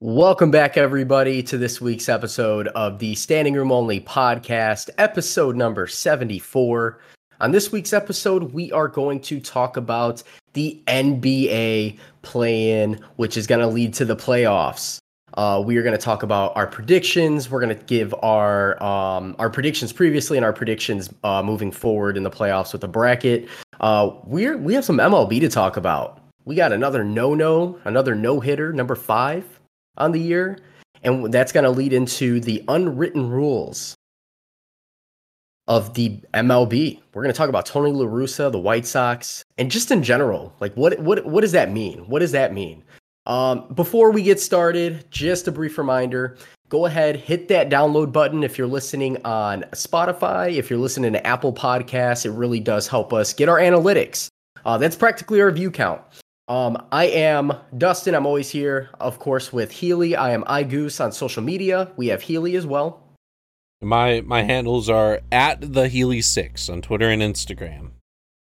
Welcome back, everybody, to this week's episode of the Standing Room Only podcast, episode number 74. On this week's episode, we are going to talk about the NBA play in, which is going to lead to the playoffs. Uh, we are going to talk about our predictions. We're going to give our um, our predictions previously and our predictions uh, moving forward in the playoffs with the bracket. Uh, we're we have some MLB to talk about. We got another no no, another no hitter, number five on the year, and that's going to lead into the unwritten rules of the MLB. We're going to talk about Tony La Russa, the White Sox, and just in general, like what what what does that mean? What does that mean? Um, before we get started, just a brief reminder. Go ahead, hit that download button if you're listening on Spotify. If you're listening to Apple Podcasts, it really does help us get our analytics. Uh, that's practically our view count. Um, I am Dustin. I'm always here, of course, with Healy. I am iGoose on social media. We have Healy as well. My my handles are at the Healy Six on Twitter and Instagram.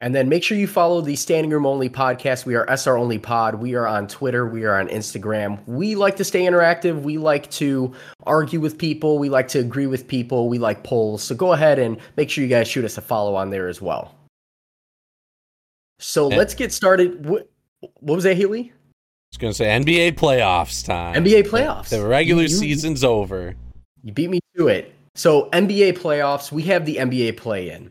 And then make sure you follow the Standing Room Only podcast. We are SR Only Pod. We are on Twitter. We are on Instagram. We like to stay interactive. We like to argue with people. We like to agree with people. We like polls. So go ahead and make sure you guys shoot us a follow on there as well. So let's get started. What, was that, Healy? I was going to say NBA playoffs time. NBA playoffs. The, the regular you, you, season's over. You beat me to it. So NBA playoffs, we have the NBA play in.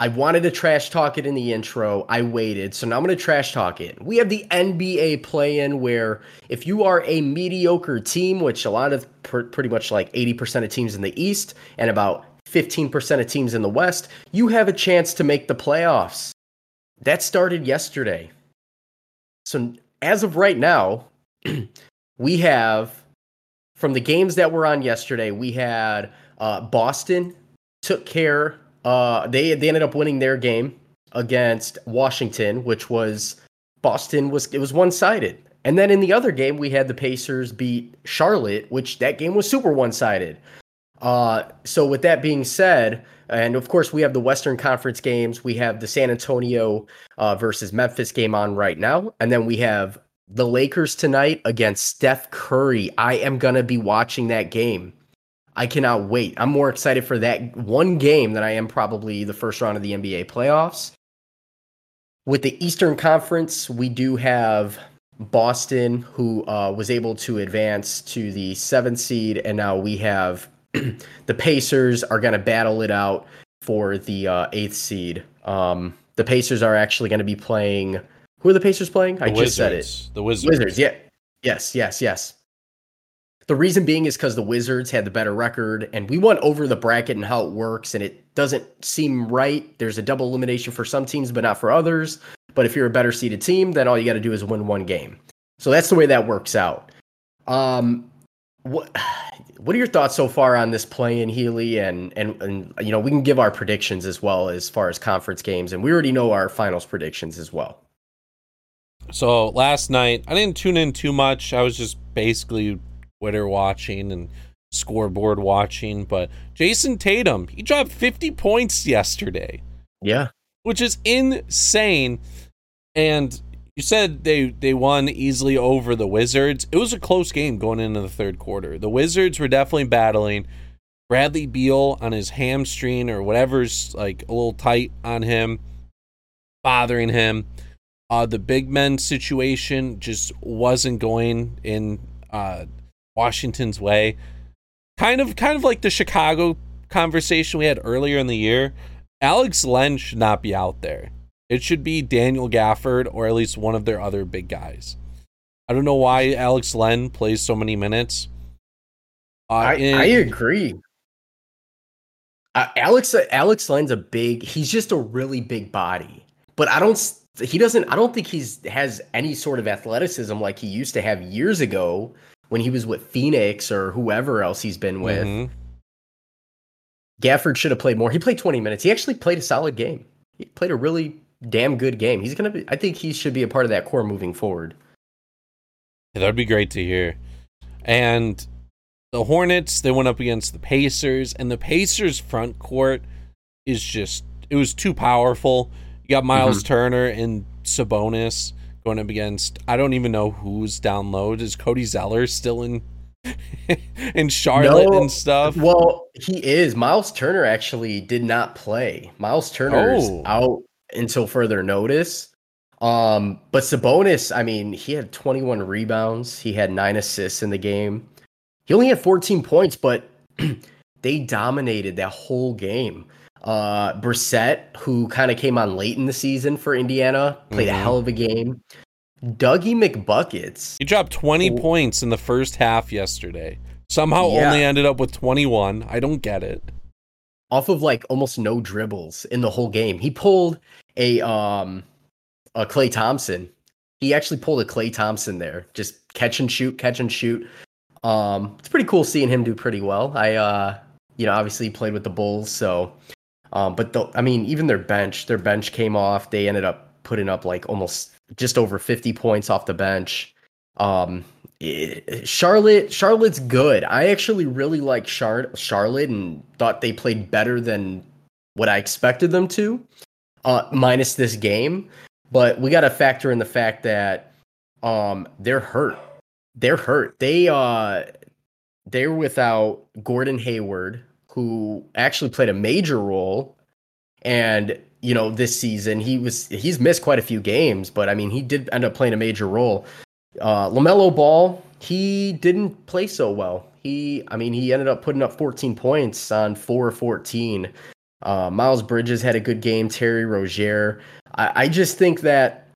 I wanted to trash talk it in the intro. I waited. So now I'm going to trash talk it. We have the NBA play in where if you are a mediocre team, which a lot of pr- pretty much like 80% of teams in the East and about 15% of teams in the West, you have a chance to make the playoffs. That started yesterday. So as of right now, we have from the games that were on yesterday, we had uh, Boston took care uh, they they ended up winning their game against Washington, which was Boston was it was one sided. And then in the other game, we had the Pacers beat Charlotte, which that game was super one sided. Uh, so with that being said, and of course we have the Western Conference games, we have the San Antonio uh, versus Memphis game on right now, and then we have the Lakers tonight against Steph Curry. I am gonna be watching that game. I cannot wait. I'm more excited for that one game than I am probably the first round of the NBA playoffs. With the Eastern Conference, we do have Boston, who uh, was able to advance to the seventh seed, and now we have the Pacers are going to battle it out for the uh, eighth seed. Um, the Pacers are actually going to be playing. Who are the Pacers playing? The I Wizards. just said it. The Wizards. Wizards. Yeah. Yes. Yes. Yes. The reason being is because the Wizards had the better record, and we went over the bracket and how it works, and it doesn't seem right. There's a double elimination for some teams, but not for others. But if you're a better seeded team, then all you got to do is win one game. So that's the way that works out. Um, what what are your thoughts so far on this play in Healy? And and and you know we can give our predictions as well as far as conference games, and we already know our finals predictions as well. So last night I didn't tune in too much. I was just basically Twitter watching and scoreboard watching, but Jayson Tatum, he dropped 50 points yesterday. Yeah. Which is insane. And you said they they won easily over the Wizards. It was a close game going into the third quarter. The Wizards were definitely battling. Bradley Beal on his hamstring or whatever's like a little tight on him, bothering him. Uh, the big men situation just wasn't going in uh, Washington's way. Kind of kind of like the Chicago conversation we had earlier in the year. Alex Len should not be out there. It should be Daniel Gafford or at least one of their other big guys. I don't know why Alex Len plays so many minutes. Uh, I, I agree. Uh, Alex Alex Len's a big. He's just a really big body, but I don't. He doesn't. I don't think he's has any sort of athleticism like he used to have years ago when he was with Phoenix or whoever else he's been with. Mm-hmm. Gafford should have played more. He played 20 minutes. He actually played a solid game. He played a really damn good game. He's to be I think he should be a part of that core moving forward. Yeah, that'd be great to hear. And the Hornets, they went up against the Pacers and the Pacers front court is just it was too powerful. You got Miles mm-hmm. Turner and Sabonis going up against I don't even know who's down low. Is Cody Zeller still in in Charlotte no, and stuff? Well, he is. Miles Turner actually did not play. Miles Turner's oh. out until further notice. Um, but Sabonis, I mean, he had 21 rebounds, he had nine assists in the game. He only had 14 points, but they dominated that whole game. Uh, Brissett, who kind of came on late in the season for Indiana, played mm-hmm. a hell of a game. Dougie McBuckets. He dropped 20 oh. points in the first half yesterday. Somehow yeah. only ended up with 21. I don't get it. Off of like almost no dribbles in the whole game. He pulled a um a Klay Thompson. He actually pulled a Klay Thompson there. Just catch and shoot, catch and shoot. Um it's pretty cool seeing him do pretty well. I uh you know, obviously played with the Bulls, so um but the, I mean, even their bench, their bench came off. They ended up putting up like almost just over 50 points off the bench. Um, Charlotte, Charlotte's good. I actually really like Char- Charlotte and thought they played better than what I expected them to, uh, minus this game. But we got to factor in the fact that um, they're hurt. They're hurt. They uh, they're without Gordon Hayward, who actually played a major role, and you know, this season. He was he's missed quite a few games, but I mean, he did end up playing a major role. Uh, Lamelo Ball, he didn't play so well. He, I mean, he ended up putting up 14 points on four or 14. Uh, Miles Bridges had a good game. Terry Rozier. I, I just think that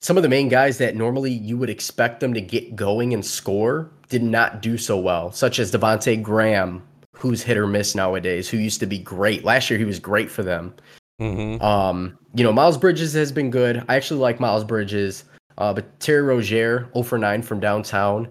some of the main guys that normally you would expect them to get going and score did not do so well, such as Devonte Graham, who's hit or miss nowadays, who used to be great. Last year he was great for them. Mm-hmm. Um, you know, Miles Bridges has been good. I actually like Miles Bridges. Uh, but Terry Rozier, 0 for 9 from downtown.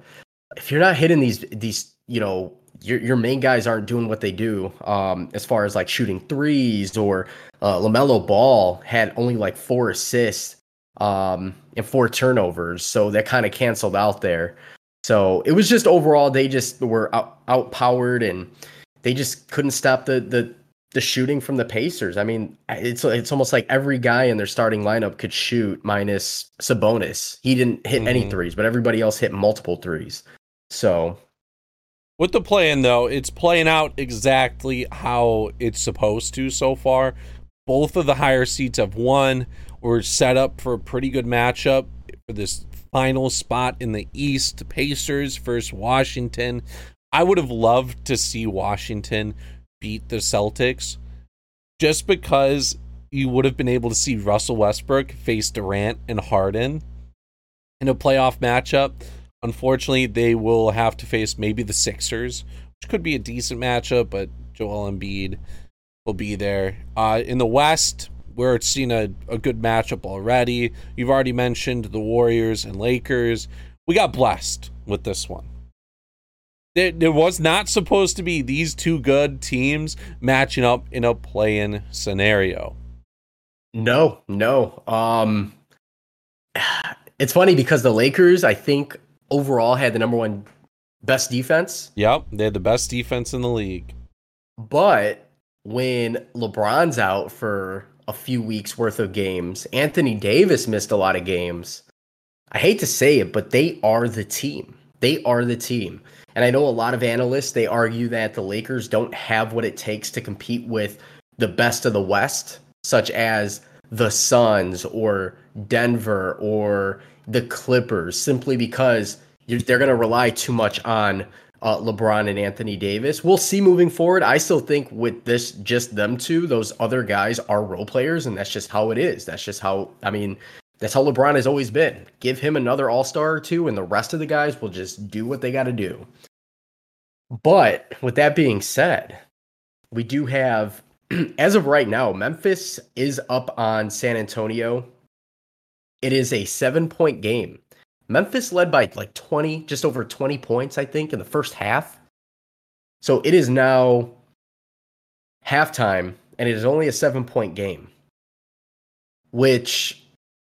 If you're not hitting these these, you know, your your main guys aren't doing what they do. Um, as far as like shooting threes or uh, Lamelo Ball had only like four assists um and four turnovers, so that kind of canceled out there. So it was just overall they just were out outpowered and they just couldn't stop the the the shooting from the Pacers. I mean, it's it's almost like every guy in their starting lineup could shoot minus Sabonis. He didn't hit mm-hmm. any threes, but everybody else hit multiple threes. So with the plan though, it's playing out exactly how it's supposed to so far. Both of the higher seats have won. We're set up for a pretty good matchup for this final spot in the East. Pacers versus Washington. I would have loved to see Washington beat the Celtics just because you would have been able to see Russell Westbrook face Durant and Harden in a playoff matchup. Unfortunately, they will have to face maybe the Sixers, which could be a decent matchup, but Joel Embiid will be there. Uh, in the West, where it's seen a, a good matchup already. You've already mentioned the Warriors and Lakers. We got blessed with this one there, there was not supposed to be these two good teams matching up in a play-in scenario. No, no. Um it's funny because the Lakers, I think, overall had the number one best defense. Yep, they had the best defense in the league. But when LeBron's out for a few weeks worth of games, Anthony Davis missed a lot of games. I hate to say it, but they are the team. They are the team. And I know a lot of analysts they argue that the Lakers don't have what it takes to compete with the best of the West, such as the Suns or Denver or the Clippers, simply because they're going to rely too much on uh, LeBron and Anthony Davis. We'll see moving forward. I still think with this, just them two, those other guys are role players, and that's just how it is. That's just how, I mean, that's how LeBron has always been. Give him another All Star or two, and the rest of the guys will just do what they got to do. But with that being said, we do have, as of right now, Memphis is up on San Antonio. It is a seven point game. Memphis led by like 20, just over 20 points, I think, in the first half. So it is now halftime, and it is only a seven point game, which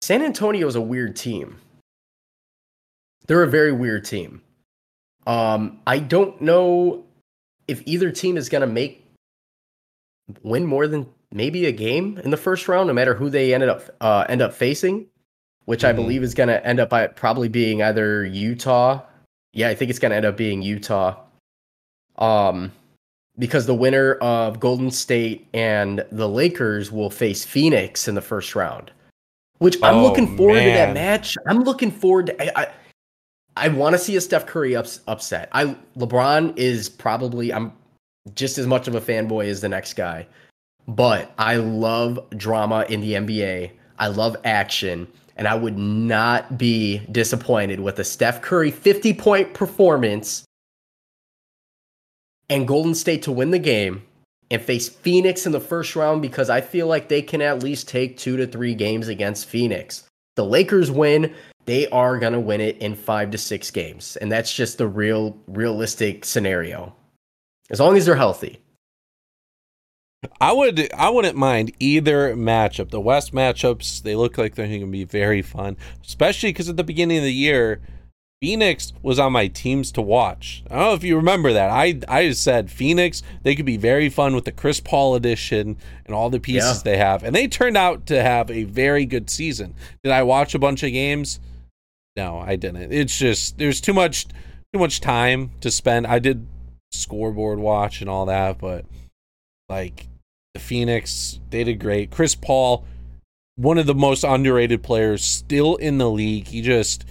San Antonio is a weird team. They're a very weird team. Um, I don't know if either team is going to make win more than maybe a game in the first round, no matter who they ended up uh, end up facing. which I Mhm. believe is going to end up by probably being either Utah. Yeah, I think it's going to end up being Utah. Um, because the winner of Golden State and the Lakers will face Phoenix in the first round. Which I'm Oh, looking forward to that match. I'm looking forward to. I, I, I want to see a Steph Curry ups, upset. I LeBron is probably I'm just as much of a fanboy as the next guy, but I love drama in the NBA. I love action, and I would not be disappointed with a Steph Curry 50 point performance and Golden State to win the game and face Phoenix in the first round because I feel like they can at least take two to three games against Phoenix. The Lakers win, they are going to win it in five to six games. And that's just the real, realistic scenario. As long as they're healthy. I would I wouldn't mind either matchup. The West matchups they look like they're going to be very fun, especially because at the beginning of the year, Phoenix was on my teams to watch. I don't know if you remember that. I I said Phoenix they could be very fun with the Chris Paul edition and all the pieces Yeah. they have, and they turned out to have a very good season. Did I watch a bunch of games? No, I didn't. It's just there's too much too much time to spend. I did scoreboard watch and all that, but like the Phoenix, they did great. Chris Paul, one of the most underrated players still in the league. He just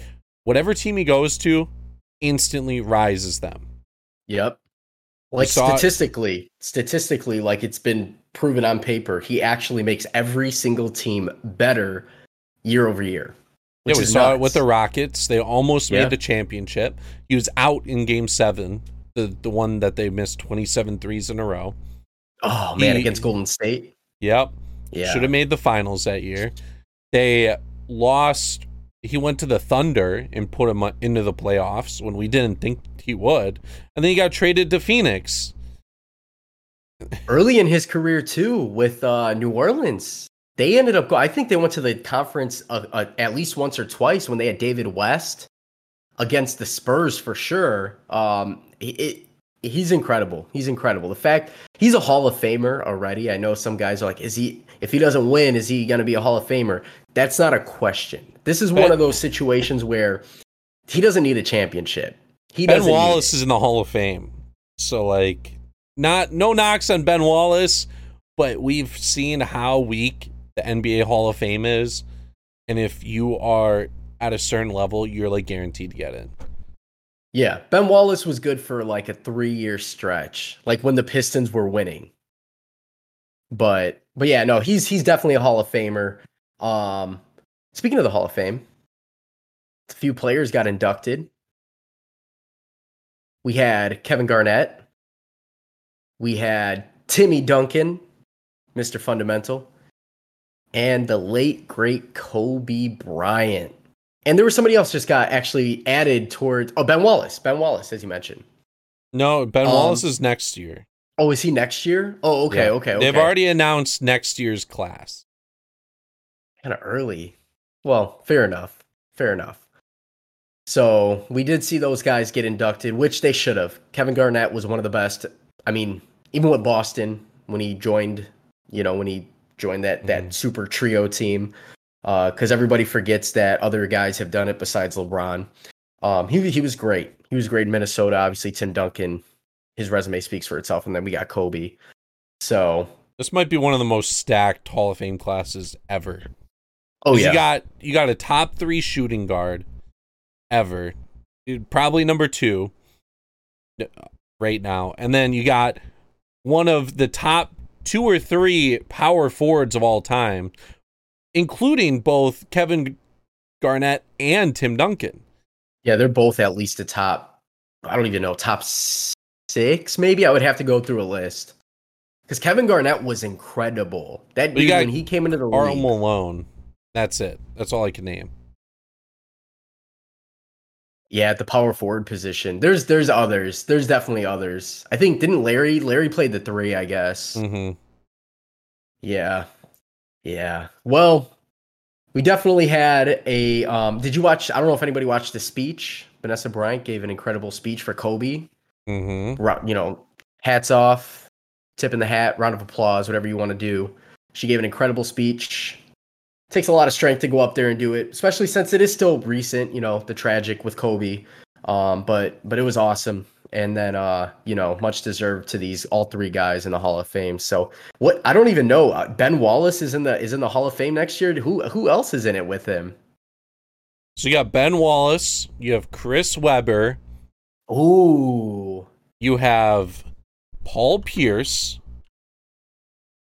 whatever team he goes to, instantly rises them. Yep. Like statistically, statistically, like it's been proven on paper, he actually makes every single team better year over year. Yeah, we saw it with the Rockets. They almost Yeah. made the championship. He was out in game seven, the, the one that they missed 27 threes in a row. Oh man, he- against Golden State. Yep. Yeah. Should have made the finals that year. They lost. He went to the Thunder and put him into the playoffs when we didn't think he would. And then he got traded to Phoenix. early in his career too with uh, New Orleans. They ended up. I think they went to the conference uh, uh, at least once or twice when they had David West against the Spurs for sure. Um, it, it, he's incredible. He's incredible. The fact he's a Hall of Famer already. I know some guys are like, is he? If he doesn't win, is he going to be a Hall of Famer? That's not a question. This is one Ben- of those situations where he doesn't need a championship. He Ben Wallace is in the Hall of Fame. So like not no knocks on Ben Wallace, but we've seen how weak the NBA Hall of Fame is. And if you are at a certain level, you're like guaranteed to get in. Yeah, Ben Wallace was good for like a three year stretch, like when the Pistons were winning. But but yeah, no, he's he's definitely a Hall of Famer. Um, speaking of the Hall of Fame, a few players got inducted. We had Kevin Garnett. We had Timmy Duncan, Mr. Fundamental, and the late great Kobe Bryant. And there was somebody else just got actually added towards. Oh, Ben Wallace. Ben Wallace, as you mentioned. No, Ben Um, Wallace is next year. Oh, is he next year? Oh, okay, Yeah. okay, okay. They've already announced next year's class. Kind of early. Well, fair enough. Fair enough. So we did see those guys get inducted, which they should have. Kevin Garnett was one of the best. I mean, even with Boston when he joined, you know, when he joined that that Mhm. super trio team, because everybody forgets that other guys have done it besides LeBron. Um, he he was great. He was great in Minnesota. Obviously, Tim Duncan, his resume speaks for itself, and then we got Kobe. So, This might be one of the most stacked Hall of Fame classes ever. Oh yeah, You got you got a top three shooting guard ever. Probably number two uh, right now. And then you got one of the top two or three power forwards of all time, including both Kevin Garnett and Tim Duncan. Yeah, they're both at least a top. I don't even know top six. Maybe I would have to go through a list because Kevin Garnett was incredible. That dude when he came into the Arl league. Malone. That's it. That's all I can name. Yeah, at the power forward position. There's there's others. There's definitely others. I think didn't Larry Larry played the three. I guess. hmm Yeah, yeah. Well, we definitely had a. Um, did you watch? I don't know if anybody watched the speech. Vanessa Bryant gave an incredible speech for Kobe. hmm you know, hats off, tip in the hat, round of applause, whatever you want to do. She gave an incredible speech. Takes a lot of strength to go up there and do it, especially since it is still recent. You know, the tragic with Kobe. Um, but but it was awesome, and then uh, you know, much deserved to these all three guys in the Hall of Fame. So what I don't even know. Uh, ben Wallace is in the is in the Hall of Fame next year. Who who else is in it with him? So you got Ben Wallace, you have Chris Webber, Ooh, you have Paul Pierce,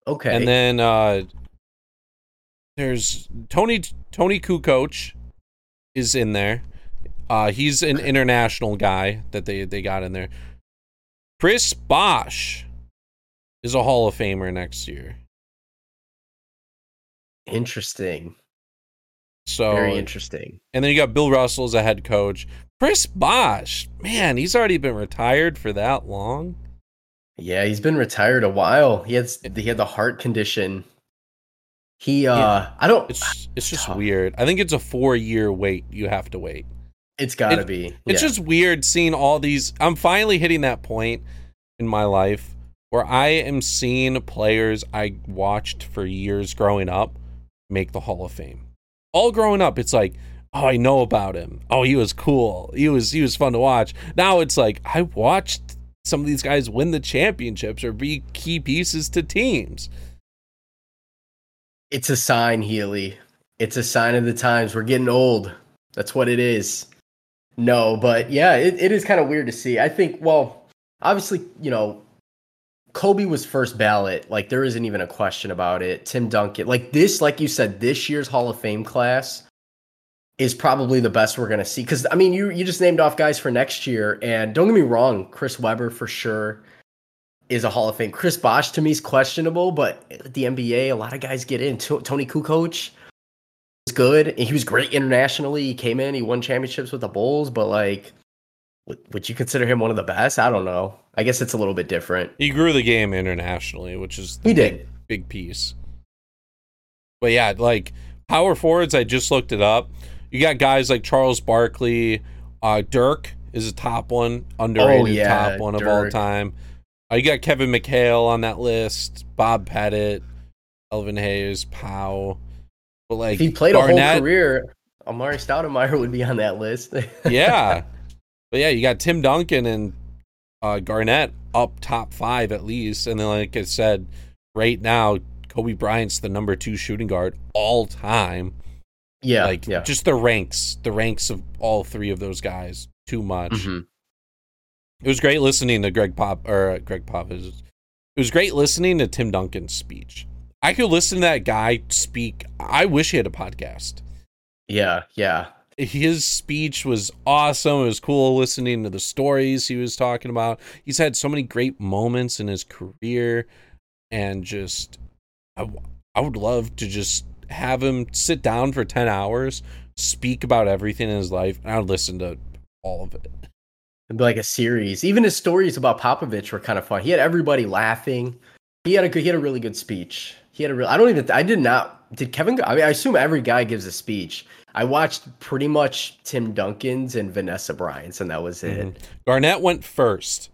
okay, and then uh there's Tony Toni Kukoc is in there. Uh he's an international guy that they they got in there. Chris Bosh is a Hall of Famer next year. interesting, So very interesting. and then you got Bill Russell as a head coach. Chris Bosh, man, he's already been retired for that long. Yeah, he's been retired a while. He had he had the heart condition. He uh Yeah. I don't It's it's just tough. weird. I think it's a four year wait. You have to wait. it's got to it- be. It's Yeah. just weird seeing all these. I'm finally hitting that point in my life where I am seeing players I watched for years growing up make the Hall of Fame. All growing up, it's like, oh, I know about him. Oh, he was cool. He was he was fun to watch. Now it's like I watched some of these guys win the championships or be key pieces to teams. It's a sign, Healy. It's a sign of the times. We're getting old. That's what it is. No, but yeah, it, it is kind of weird to see. I think, well, obviously, you know, Kobe was first ballot. Like, there isn't even a question about it. Tim Duncan, like this, like you said, this year's Hall of Fame class is probably the best we're gonna see. Because I mean, you you just named off guys for next year, and don't get me wrong, Chris Webber for sure is a Hall of Fame. Chris Bosh to me is questionable, but at the NBA, a lot of guys get in. To- Toni Kukoc was good. and He was great internationally. He came in, he won championships with the Bulls, but like, would, would you consider him one of the best? I don't know. I guess it's a little bit different. He grew the game internationally, which is He big- did. big piece. But yeah, like power forwards, I just looked it up. You got guys like Charles Barkley, uh, Dirk is a top one, underrated Oh, yeah, top one of all time. Uh, you got Kevin McHale on that list, Bob Pettit, Elvin Hayes, Powell. But like If he played a Garnett, whole career, Amar'e Stoudemire would be on that list. yeah. But yeah, you got Tim Duncan and uh, Garnett up top five at least. And then, like I said, right now, Kobe Bryant's the number two shooting guard all time. yeah, like, yeah. just the ranks, the ranks of all three of those guys, too much. Mhm. It was great listening to Greg Pop, or uh, Greg Pop. It was, it was great listening to Tim Duncan's speech. I could listen to that guy speak. I wish he had a podcast Yeah, yeah. his speech was awesome. It was cool listening to the stories he was talking about. He's had so many great moments in his career, and just I, I would love to just have him sit down for ten hours, speak about everything in his life, and I would listen to all of it. Like a series. Even his stories about Popovich were kind of fun. He had everybody laughing. He had a good, he had a really good speech. He had a real. I don't even. I did not. Did Kevin? I mean, I assume every guy gives a speech. I watched pretty much Tim Duncan's and Vanessa Bryant's, and that was it. Mhm. Garnett went first.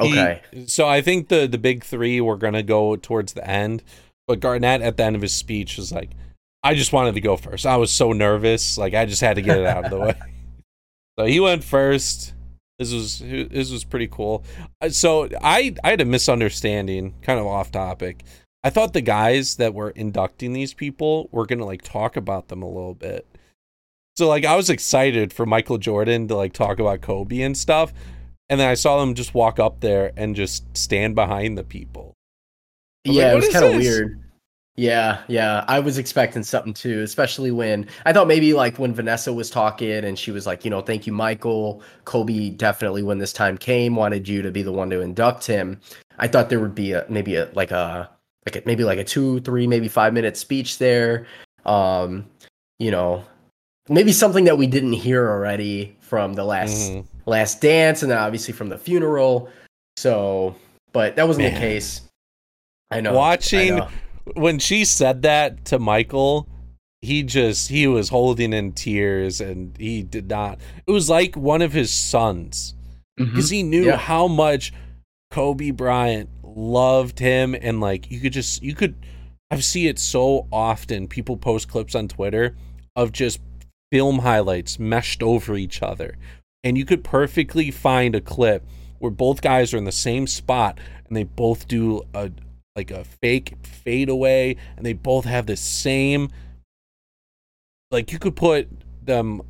He- Okay. so I think the the big three were gonna go towards the end, but Garnett at the end of his speech was like, "I just wanted to go first. I was so nervous, like I just had to get it out of the way." So he went first. This was this was pretty cool. Uh, So I I had a misunderstanding, kind of off topic. I thought the guys that were inducting these people were gonna like talk about them a little bit. So like I was excited for Michael Jordan to like talk about Kobe and stuff. And then I saw them just walk up there and just stand behind the people. I was like, Yeah, it was kind of weird. Yeah, yeah. I was expecting something too, especially when I thought maybe like when Vanessa was talking and she was like, you know, thank you, Michael. Kobe definitely, when this time came, wanted you to be the one to induct him. I thought there would be a maybe a like a like a, maybe like a two, three, maybe five minute speech there. Um, you know, maybe something that we didn't hear already from the last Mhm. last dance and then obviously from the funeral. So, but that wasn't the case. I know. I Watching know. When she said that to Michael, he just he was holding in tears and he did not. It was like one of his sons because he knew Mm-hmm. Yeah. how much Kobe Bryant loved him and like you could just you could I've see it so often. People post clips on Twitter of just film highlights meshed over each other. And you could perfectly find a clip where both guys are in the same spot and they both do a like a fake fade away and they both have the same like you could put them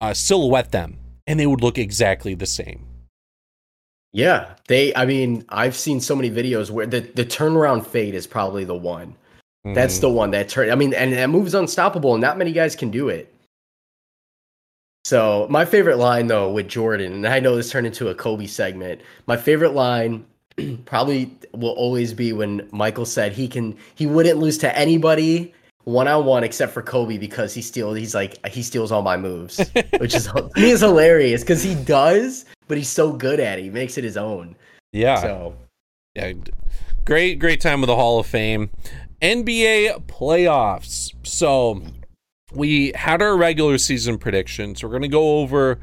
uh, silhouette them and they would look exactly the same. Yeah, they. I mean, I've seen so many videos where the the turnaround fade is probably the one. Mm-hmm. That's the one that turn. I mean, and that move's unstoppable, and not many guys can do it. So my favorite line though with Jordan, and I know this turned into a Kobe segment. My favorite line probably will always be when Michael said he can he wouldn't lose to anybody one on one except for Kobe because he steals he's like he steals all my moves, which is he is hilarious because he does, but he's so good at it. He makes it his own. Yeah. So yeah, great great time with the Hall of Fame. NBA playoffs. So we had our regular season predictions. We're going to go over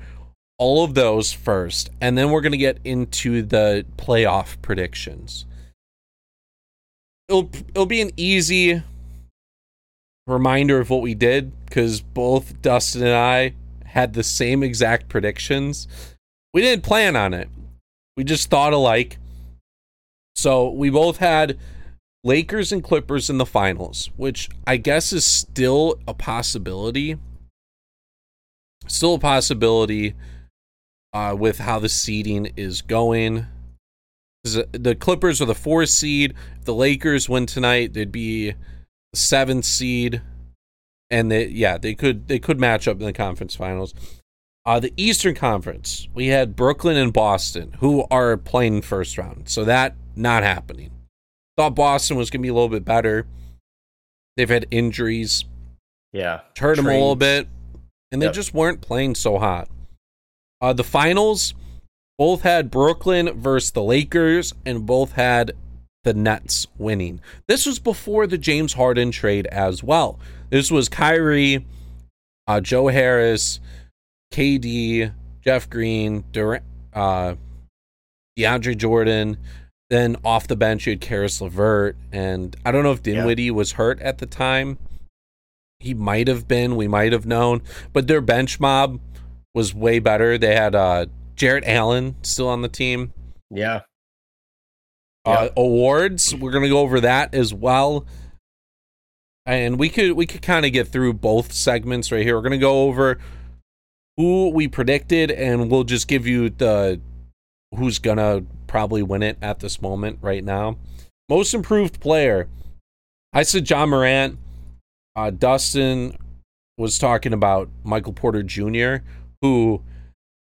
all of those first, and then we're going to get into the playoff predictions. It'll it'll be an easy reminder of what we did because both Dustin and I had the same exact predictions. We didn't plan on it. We just thought alike. So we both had Lakers and Clippers in the finals, which I guess is still a possibility. Still a possibility uh, with how the seeding is going. The Clippers are the four seed. If the Lakers win tonight, they'd be the seventh seed, and they yeah they could they could match up in the conference finals. Uh, the Eastern Conference, we had Brooklyn and Boston, who are playing first round, so that not happening. Thought Boston was going to be a little bit better. They've had injuries. Yeah. Hurt them a little bit. And they yep. just weren't playing so hot. Uh, the finals both had Brooklyn versus the Lakers, and both had the Nets winning. This was before the James Harden trade as well. This was Kyrie, uh, Joe Harris, KD, Jeff Green, Durant, uh, DeAndre Jordan, then off the bench, you had Caris LeVert, and I don't know if Dinwiddie yeah. was hurt at the time. He might have been. We might have known, but their bench mob was way better. They had uh, Jarrett Allen still on the team. Yeah. Uh, awards. We're gonna go over that as well, and we could we could kind of get through both segments right here. We're gonna go over who we predicted, and we'll just give you the who's gonna probably win it at this moment right now. Most improved player. I said John Morant. Uh, Dustin was talking about Michael Porter Jr., who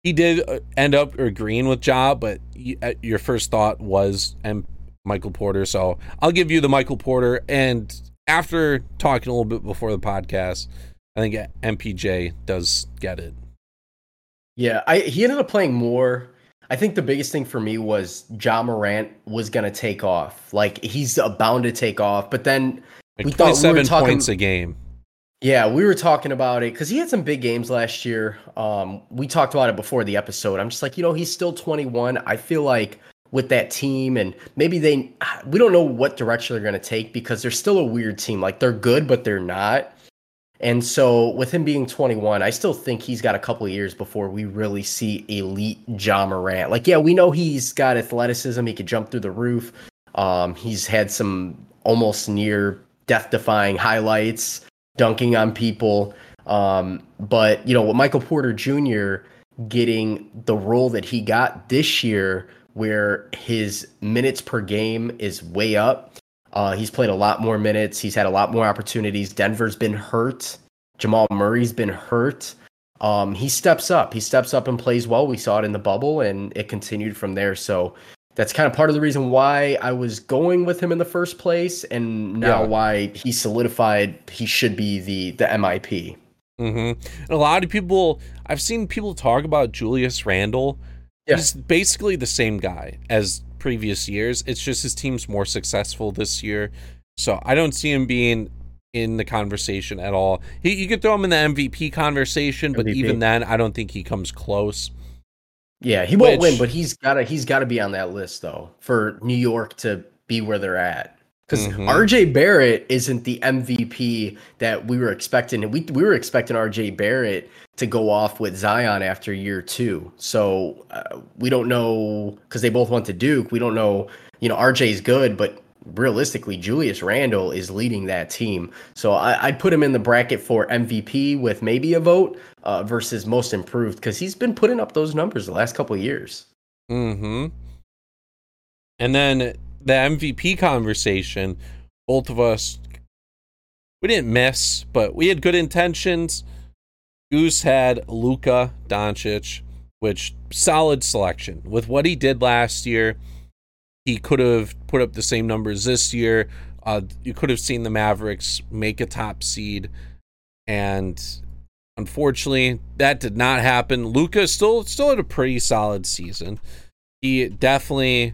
he did uh, end up agreeing with Ja, but uh, your first thought was M- Michael Porter. So I'll give you the Michael Porter. And after talking a little bit before the podcast, I think MPJ does get it. Yeah, I he ended up playing more I think the biggest thing for me was Ja Morant was gonna take off. Like he's bound to take off, but then like we thought we were talking, points a game. Yeah, we were talking about it because he had some big games last year. Um, we talked about it before the episode. I'm just like, you know, he's still 21. I feel like with that team, and maybe they, we don't know what direction they're gonna take because they're still a weird team. Like they're good, but they're not. And so, with him being 21, I still think he's got a couple years before we really see elite Ja Morant. Like, yeah, we know he's got athleticism; he could jump through the roof. Um, he's had some almost near death-defying highlights, dunking on people. Um, but you know, with Michael Porter Jr. getting the role that he got this year, where his minutes per game is way up, uh, he's played a lot more minutes. He's had a lot more opportunities. Denver's been hurt. Jamal Murray's been hurt. Um, he steps up. He steps up and plays well. We saw it in the bubble, and it continued from there. So that's kind of part of the reason why I was going with him in the first place, and now yeah. why he solidified he should be the the MIP. Mm-hmm. a lot of people, I've seen people talk about Julius Randle. Yeah. He's basically the same guy as previous years. It's just his team's more successful this year. So I don't see him being in the conversation at all. He, you could throw him in the MVP conversation, but even then, I don't think he comes close. Yeah, he won't Which, win, but he's gotta he's gotta be on that list though for New York to be where they're at. because Mhm. RJ Barrett isn't the MVP that we were expecting. We we were expecting RJ Barrett to go off with Zion after year two. So uh, we don't know because they both went to Duke. We don't know. You know, RJ's good, but realistically, Julius Randle is leading that team. So I, I'd put him in the bracket for MVP with maybe a vote uh, versus most improved because he's been putting up those numbers the last couple years. Mm-hmm. And then the MVP conversation, both of us, we didn't miss, but we had good intentions. Goose had Luka Doncic, which solid selection. With what he did last year, he could have put up the same numbers this year. Uh, you could have seen the Mavericks make a top seed, and unfortunately, that did not happen. Luka still still had a pretty solid season. He definitely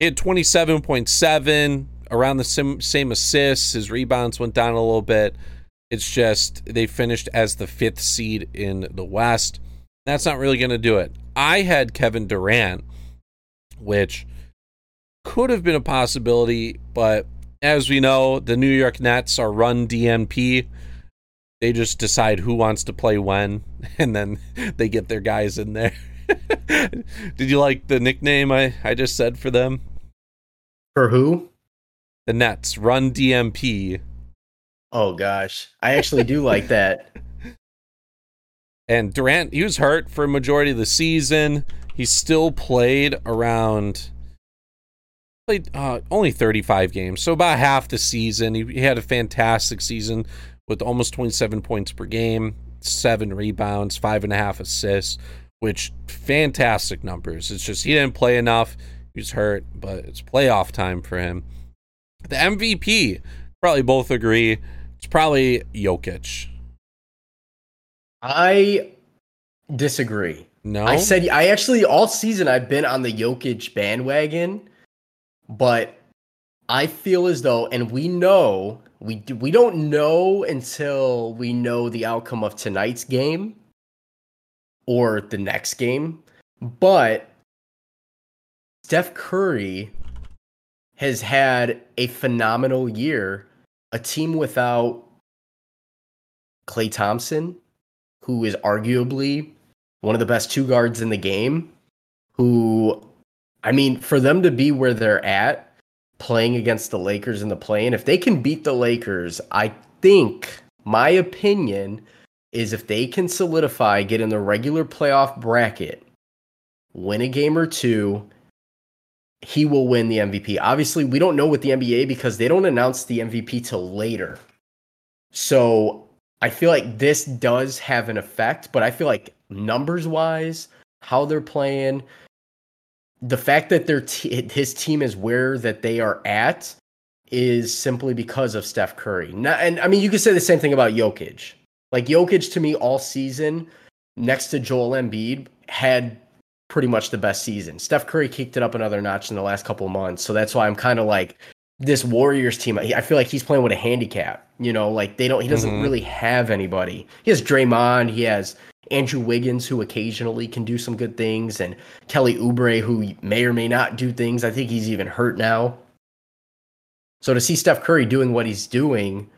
hit twenty seven point seven around the same same assists. His rebounds went down a little bit. It's just they finished as the fifth seed in the West. That's not really going to do it. I had Kevin Durant, which could have been a possibility, but as we know, the New York Nets are run DNP. They just decide who wants to play when, and then they get their guys in there. Did you like the nickname I, I just said for them? For who? The Nets run DMP. Oh gosh, I actually do like that. And Durant, he was hurt for a majority of the season. He still played around played uh, only 35 games, so about half the season. He, he had a fantastic season with almost 27 points per game, seven rebounds, five and a half assists, which fantastic numbers. It's just he didn't play enough. He was hurt, but it's playoff time for him. The MVP, probably both agree, it's probably Jokic. I disagree. No, I said I actually all season I've been on the Jokic bandwagon, but I feel as though, and we know we do, we don't know until we know the outcome of tonight's game or the next game, but Steph Curry has had a phenomenal year. A team without Klay Thompson, who is arguably one of the best two guards in the game, who, I mean, for them to be where they're at, playing against the Lakers in the play, and if they can beat the Lakers, I think my opinion is if they can solidify, get in the regular playoff bracket, win a game or two, he will win the MVP. Obviously, we don't know with the NBA because they don't announce the MVP till later. So I feel like this does have an effect, but I feel like numbers wise, how they're playing, the fact that their t- his team is where that they are at is simply because of Steph Curry. Not, and I mean, you could say the same thing about Jokic. Like Jokic to me all season, next to Joel Embiid, had pretty much the best season. Steph Curry kicked it up another notch in the last couple of months, so that's why I'm kind of like this Warriors team. I feel like he's playing with a handicap. You know, like they don't. He doesn't Mhm. really have anybody. He has Draymond. He has Andrew Wiggins, who occasionally can do some good things, and Kelly Oubre, who may or may not do things. I think he's even hurt now. So to see Steph Curry doing what he's doing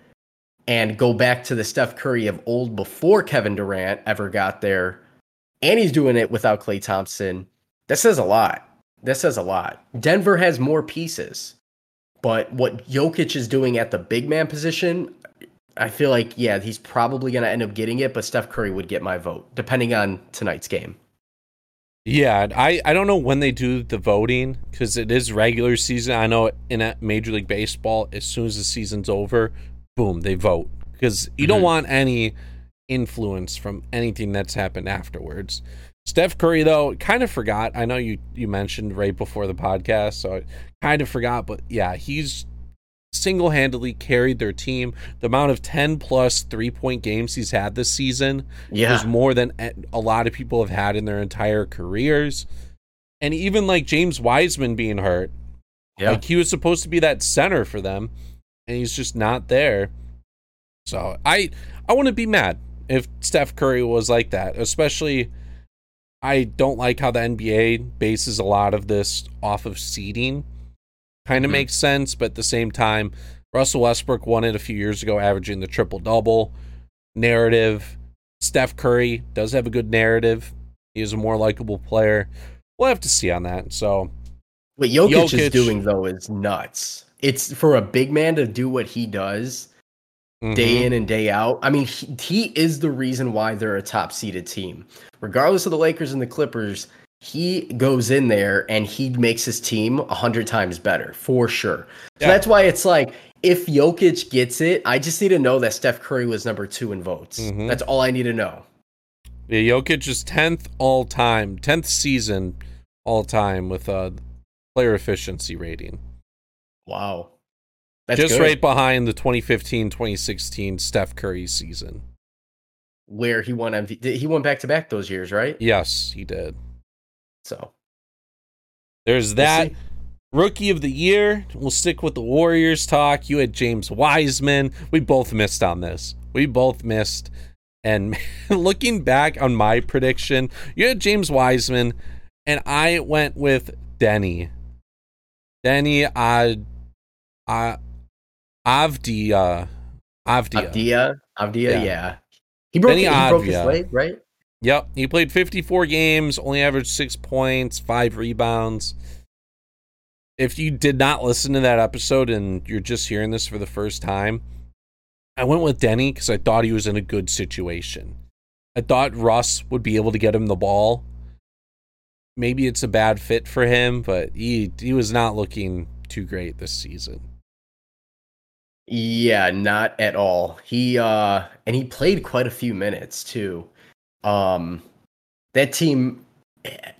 and go back to the Steph Curry of old before Kevin Durant ever got there, and he's doing it without Klay Thompson, that says a lot. That says a lot. Denver has more pieces, but what Jokic is doing at the big man position, I feel like, yeah, he's probably going to end up getting it, but Steph Curry would get my vote, depending on tonight's game. Yeah, I, I don't know when they do the voting because it is regular season. I know in a Major League Baseball, as soon as the season's over, boom, they vote because you don't Mhm. want any influence from anything that's happened afterwards. Steph Curry, though, kind of forgot. I know you you mentioned right before the podcast, so I kind of forgot. But yeah, he's single handedly carried their team. The amount of ten plus three point games he's had this season Yeah. is more than a lot of people have had in their entire careers. And even like James Wiseman being hurt, Yeah. like he was supposed to be that center for them, and he's just not there. So I I want to be mad if Steph Curry was like that, especially. I don't like how the NBA bases a lot of this off of seeding. Kind of Mhm. makes sense, but at the same time, Russell Westbrook won it a few years ago, averaging the triple double narrative. Steph Curry does have a good narrative. He is a more likable player. We'll have to see on that. So What Jokic, Jokic- is doing though is nuts. It's for a big man to do what he does day mhm. in and day out. I mean, he, he is the reason why they're a top seeded team. Regardless of the Lakers and the Clippers, he goes in there and he makes his team a hundred times better for sure. So that's why it's like if Jokic gets it, I just need to know that Steph Curry was number two in votes. Mhm. That's all I need to know. Yeah, Jokic is tenth all time, tenth season all time with a player efficiency rating. Wow. That's Just good. right behind the 2015-2016 Steph Curry season. where he won MVP. He won back to back those years, right? Yes, he did. So There's we'll that. Rookie of the year. We'll stick with the Warriors talk. You had James Wiseman. We both missed on this. We both missed. And looking back on my prediction, you had James Wiseman, and I went with Deni. Deni Ad, Ad, Avdija. Uh, Avdija. Avdija, Avdija, Yeah. yeah. He broke, Benny he broke his leg, right? Yep, he played 54 games, only averaged six points, five rebounds. If you did not listen to that episode and you're just hearing this for the first time, I went with Deni because I thought he was in a good situation. I thought Russ would be able to get him the ball. Maybe it's a bad fit for him, but he he was not looking too great this season. Yeah, not at all. He uh and he played quite a few minutes too. Um that team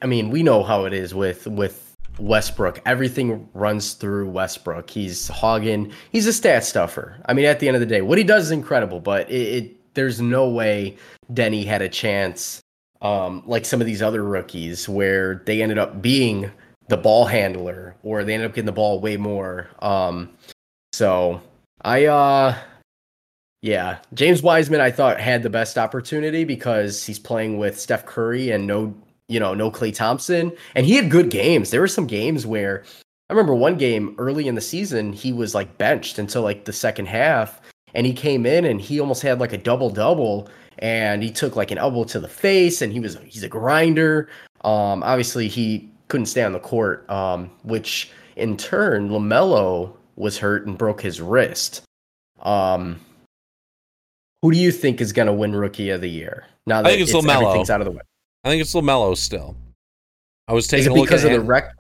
I mean, we know how it is with with Westbrook. Everything runs through Westbrook. He's hogging. He's a stat stuffer. I mean, at the end of the day, what he does is incredible, but it, it there's no way Deni had a chance um like some of these other rookies where they ended up being the ball handler or they ended up getting the ball way more. Um so I uh yeah, James Wiseman I thought had the best opportunity because he's playing with Steph Curry and no, you know, no Klay Thompson and he had good games. There were some games where I remember one game early in the season he was like benched until like the second half and he came in and he almost had like a double double and he took like an elbow to the face and he was he's a grinder. Um obviously he couldn't stay on the court um which in turn LaMelo was hurt and broke his wrist. Um, who do you think is going to win Rookie of the Year? Now that think it's LaMelo. everything's out of the way. I think it's Lamelo still. I was Is taking it a look because at of the rec?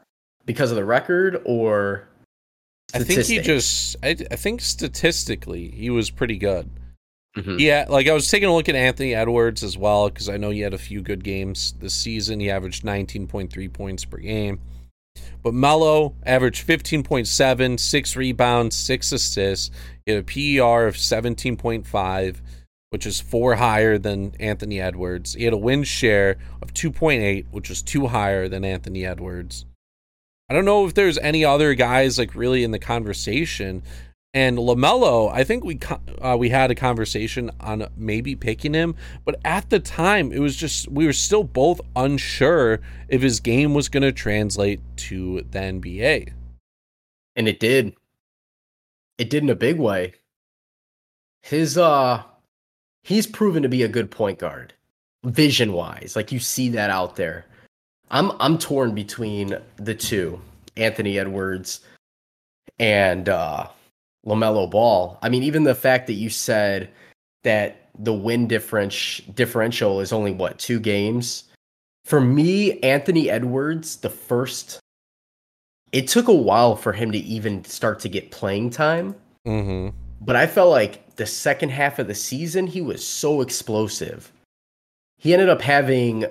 Because of the record, or I think he just. I, I think statistically he was pretty good. Mhm. Yeah, like I was taking a look at Anthony Edwards as well because I know he had a few good games this season. He averaged 19.3 points per game. But Mello averaged 15.7, six rebounds, six assists. He had a PER of 17.5, which is four higher than Anthony Edwards. He had a win share of 2.8, which was two higher than Anthony Edwards. I don't know if there's any other guys like really in the conversation. And Lamelo, I think we uh, we had a conversation on maybe picking him, but at the time it was just we were still both unsure if his game was going to translate to the NBA. and it did. It did in a big way. His uh, he's proven to be a good point guard, vision wise. Like you see that out there. I'm I'm torn between the two, Anthony Edwards and uh LaMelo Ball. I mean, even the fact that you said that the win difference differential is only what, two games? For me, Anthony Edwards, the first it took a while for him to even start to get playing time, Mm-hmm. but I felt like the second half of the season he was so explosive. He ended up having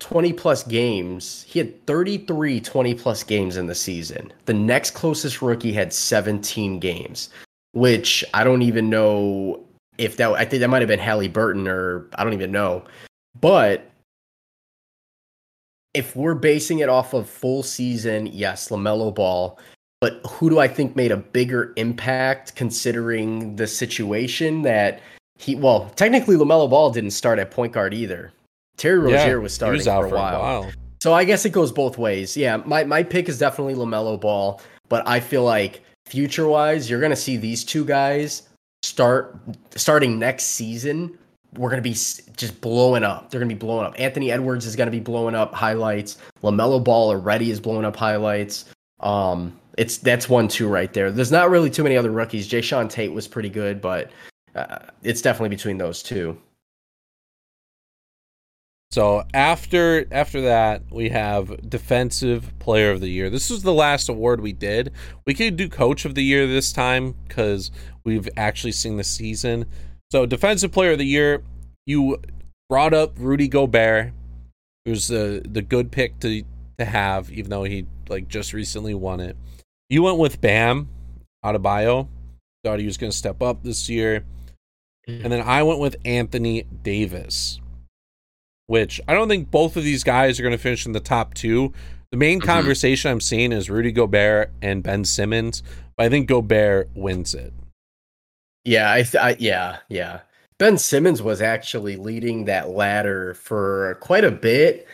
20 plus games. He had 33 20 plus games in the season. The next closest rookie had 17 games, which I don't even know if that I think that might have been Haliburton or I don't even know. But if we're basing it off of full season, yes, LaMelo Ball, but who do I think made a bigger impact considering the situation that he well, technically LaMelo Ball didn't start at point guard either. Terry Rozier was he starting was out for a while. while. So I guess it goes both ways. Yeah, my, my pick is definitely LaMelo Ball, but I feel like future wise, you're gonna see these two guys start starting next season. We're gonna be just blowing up. They're gonna be blowing up. Anthony Edwards is gonna be blowing up highlights. Lamelo Ball already is blowing up highlights. Um, it's that's one two right there. There's not really too many other rookies. Jae'Sean Tate was pretty good, but uh, it's definitely between those two. So after after that, we have defensive player of the year. This is the last award we did. We could do coach of the year this time because we've actually seen the season. So defensive player of the year, you brought up Rudy Gobert, who's the the good pick to to have, even though he like just recently won it. You went with Bam Adebayo. Thought he was going to step up this year, and then I went with Anthony Davis which I don't think both of these guys are going to finish in the top two. The main mm-hmm. conversation I'm seeing is Rudy Gobert and Ben Simmons, but I think Gobert wins it. Yeah, I, th- I yeah, yeah. Ben Simmons was actually leading that ladder for quite a bit,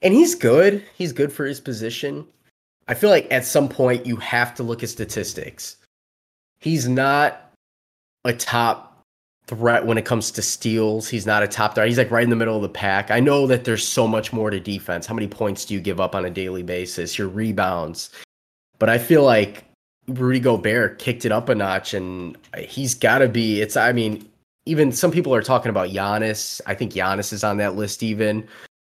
and he's good. He's good for his position. I feel like at some point you have to look at statistics. He's not a top threat when it comes to steals. He's not a top dart. He's like right in the middle of the pack. I know that there's so much more to defense. How many points do you give up on a daily basis? Your rebounds. But I feel like Rudy Gobert kicked it up a notch and he's got to be it's I mean even some people are talking about Giannis. I think Giannis is on that list even.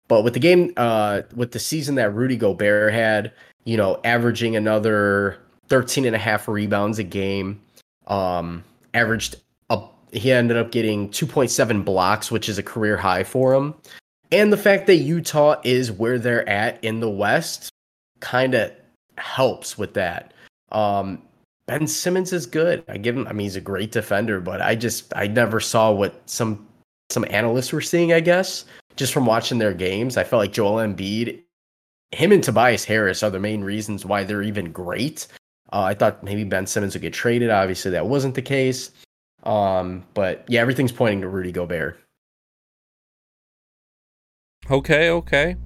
But with the game uh with the season that Rudy Gobert had, you know, averaging another 13 and a half rebounds a game, um averaged he ended up getting 2.7 blocks, which is a career high for him. And the fact that Utah is where they're at in the West kind of helps with that. Um, ben Simmons is good. I give him. I mean, he's a great defender, but I just I never saw what some some analysts were seeing. I guess just from watching their games, I felt like Joel Embiid, him and Tobias Harris are the main reasons why they're even great. Uh, I thought maybe Ben Simmons would get traded. Obviously, that wasn't the case. Um, but yeah, everything's pointing to Rudy Gobert. Okay, okay.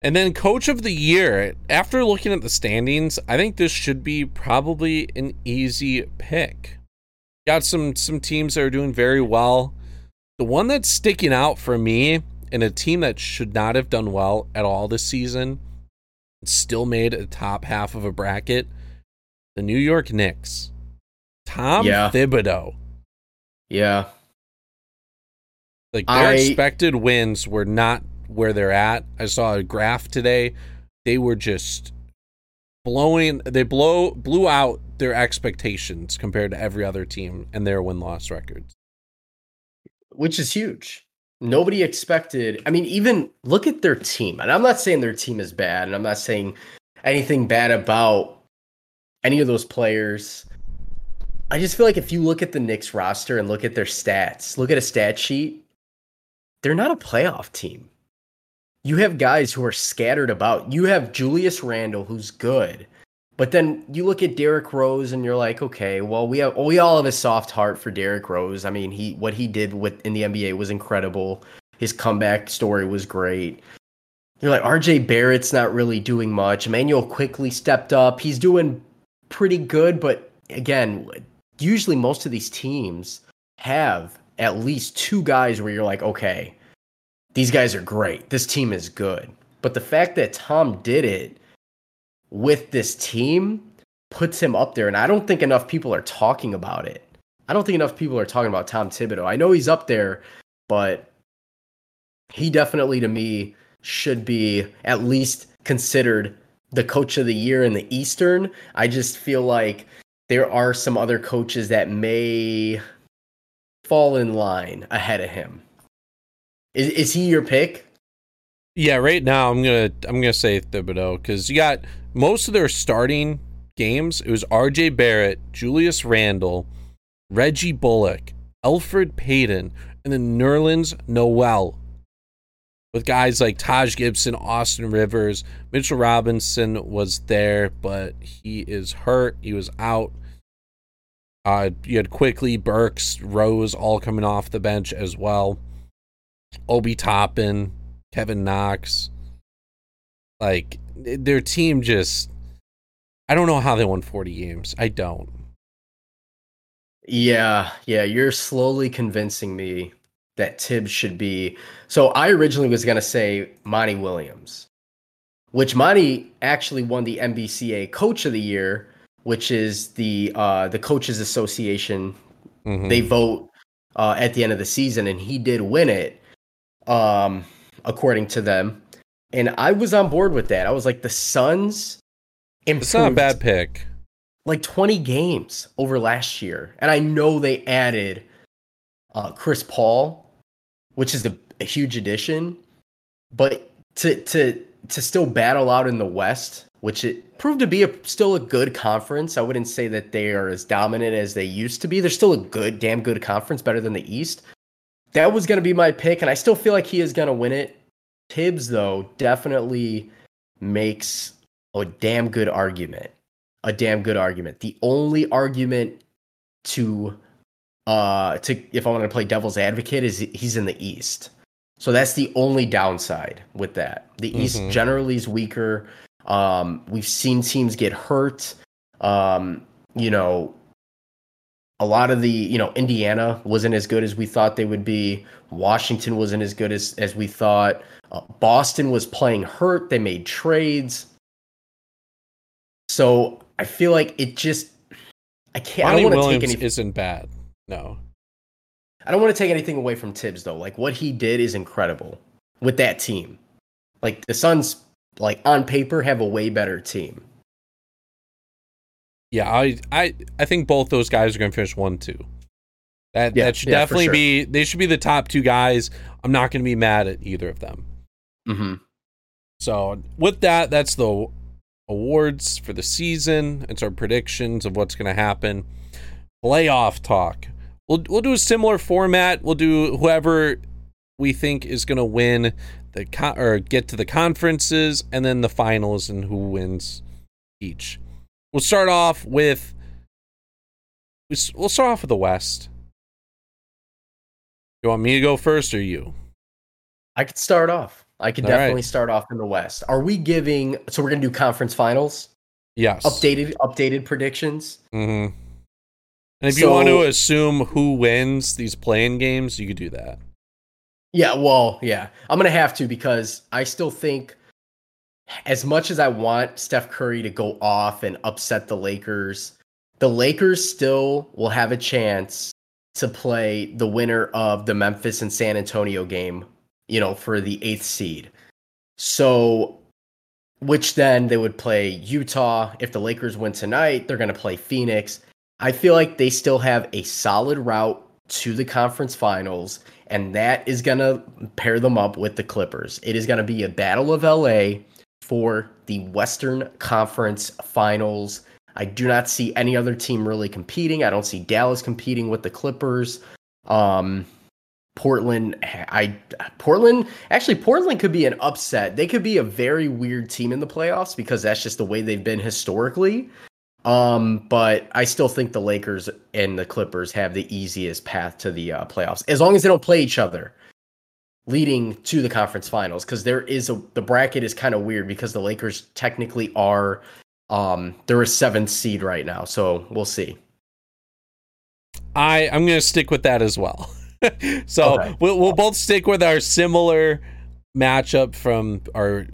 And then coach of the year, after looking at the standings, I think this should be probably an easy pick. Got some some teams that are doing very well. The one that's sticking out for me and a team that should not have done well at all this season, still made a top half of a bracket, the New York Knicks. Tom yeah. Thibodeau. Yeah. Like their I, expected wins were not where they're at. I saw a graph today. They were just blowing they blow blew out their expectations compared to every other team and their win loss records. Which is huge. Nobody expected. I mean, even look at their team. And I'm not saying their team is bad, and I'm not saying anything bad about any of those players. I just feel like if you look at the Knicks roster and look at their stats, look at a stat sheet, they're not a playoff team. You have guys who are scattered about. You have Julius Randle, who's good, but then you look at Derrick Rose and you're like, okay, well, we have we all have a soft heart for Derrick Rose. I mean, he what he did with in the NBA was incredible. His comeback story was great. You're like RJ Barrett's not really doing much. Immanuel Quickley stepped up. He's doing pretty good, but again, usually most of these teams have at least two guys where you're like, okay, these guys are great. This team is good. But the fact that Tom did it with this team puts him up there. And I don't think enough people are talking about it. I don't think enough people are talking about Tom Thibodeau. I know he's up there, but he definitely, to me, should be at least considered the coach of the year in the Eastern. I just feel like there are some other coaches that may fall in line ahead of him. Is is he your pick? Yeah, right now I'm gonna I'm gonna say Thibodeau because you got most of their starting games. It was R.J. Barrett, Julius Randle, Reggie Bullock, Elfrid Payton, and then Nerlens Noel. With guys like Taj Gibson, Austin Rivers, Mitchell Robinson was there, but he is hurt. He was out. Uh, you had Quickley Burks, Rose all coming off the bench as well. Obi Toppin, Kevin Knox. Like their team just I don't know how they won 40 games. I don't. Yeah, yeah, you're slowly convincing me that Thibs should be. So I originally was going to say Monty Williams, which Monty actually won the NBCA Coach of the Year, which is the uh, the coaches association. Mhm. They vote uh, at the end of the season, and he did win it, um, according to them. And I was on board with that. I was like, the Suns. it's not a bad pick. like 20 games over last year. And I know they added uh, Chris Paul, which is a, a huge addition, but to to to still battle out in the West, which it proved to be a, still a good conference. I wouldn't say that they are as dominant as they used to be. They're still a good, damn good conference, better than the East. That was going to be my pick, and I still feel like he is going to win it. Thibs, though, definitely makes a damn good argument a damn good argument. The only argument to uh to if I want to play devil's advocate is he's in the East. So that's the only downside with that. The East Mhm. generally is weaker. Um we've seen teams get hurt. Um you know a lot of the, you know, Indiana wasn't as good as we thought they would be. Washington wasn't as good as as we thought. Uh, Boston was playing hurt. They made trades. So I feel like it just I can't. I don't want to take any. isn't bad. No. I don't want to take anything away from Thibs though. Like what he did is incredible with that team. Like the Suns, like on paper, have a way better team. Yeah, I I I think both those guys are going to finish one two. That Yeah, that should yeah, definitely sure. be they should be the top two guys. I'm not going to be mad at either of them. Mm-hmm. So with that, that's the awards for the season. It's our predictions of what's going to happen. Playoff talk. We'll we'll do a similar format. We'll do whoever we think is going to win the con- or get to the conferences, and then the finals and who wins each. We'll start off with we'll start off with the West. You want me to go first or you? I could start off. I could All right. definitely start off in the West. Are we giving? So we're gonna do conference finals, Yes. updated updated predictions. Mm-hmm. And if you want to assume who wins these playing games, you could do that. Yeah, well, yeah. I'm gonna have to because I still think as much as I want Steph Curry to go off and upset the Lakers, the Lakers still will have a chance to play the winner of the Memphis and San Antonio game, you know, for the eighth seed. So which then they would play Utah. If the Lakers win tonight, they're gonna play Phoenix. I feel like they still have a solid route to the conference finals, and that is going to pair them up with the Clippers. It is going to be a battle of LA for the Western Conference finals. I do not see any other team really competing. I don't see Dallas competing with the Clippers. Um, Portland, I Portland actually Portland could be an upset. They could be a very weird team in the playoffs because that's just the way they've been historically. Um, but I still think the Lakers and the Clippers have the easiest path to the uh, playoffs as long as they don't play each other leading to the conference finals because there is a the bracket is kind of weird because the Lakers technically are um they're a seventh seed right now, so we'll see. I I'm going to stick with that as well. so Okay. we'll we'll both stick with our similar matchup from our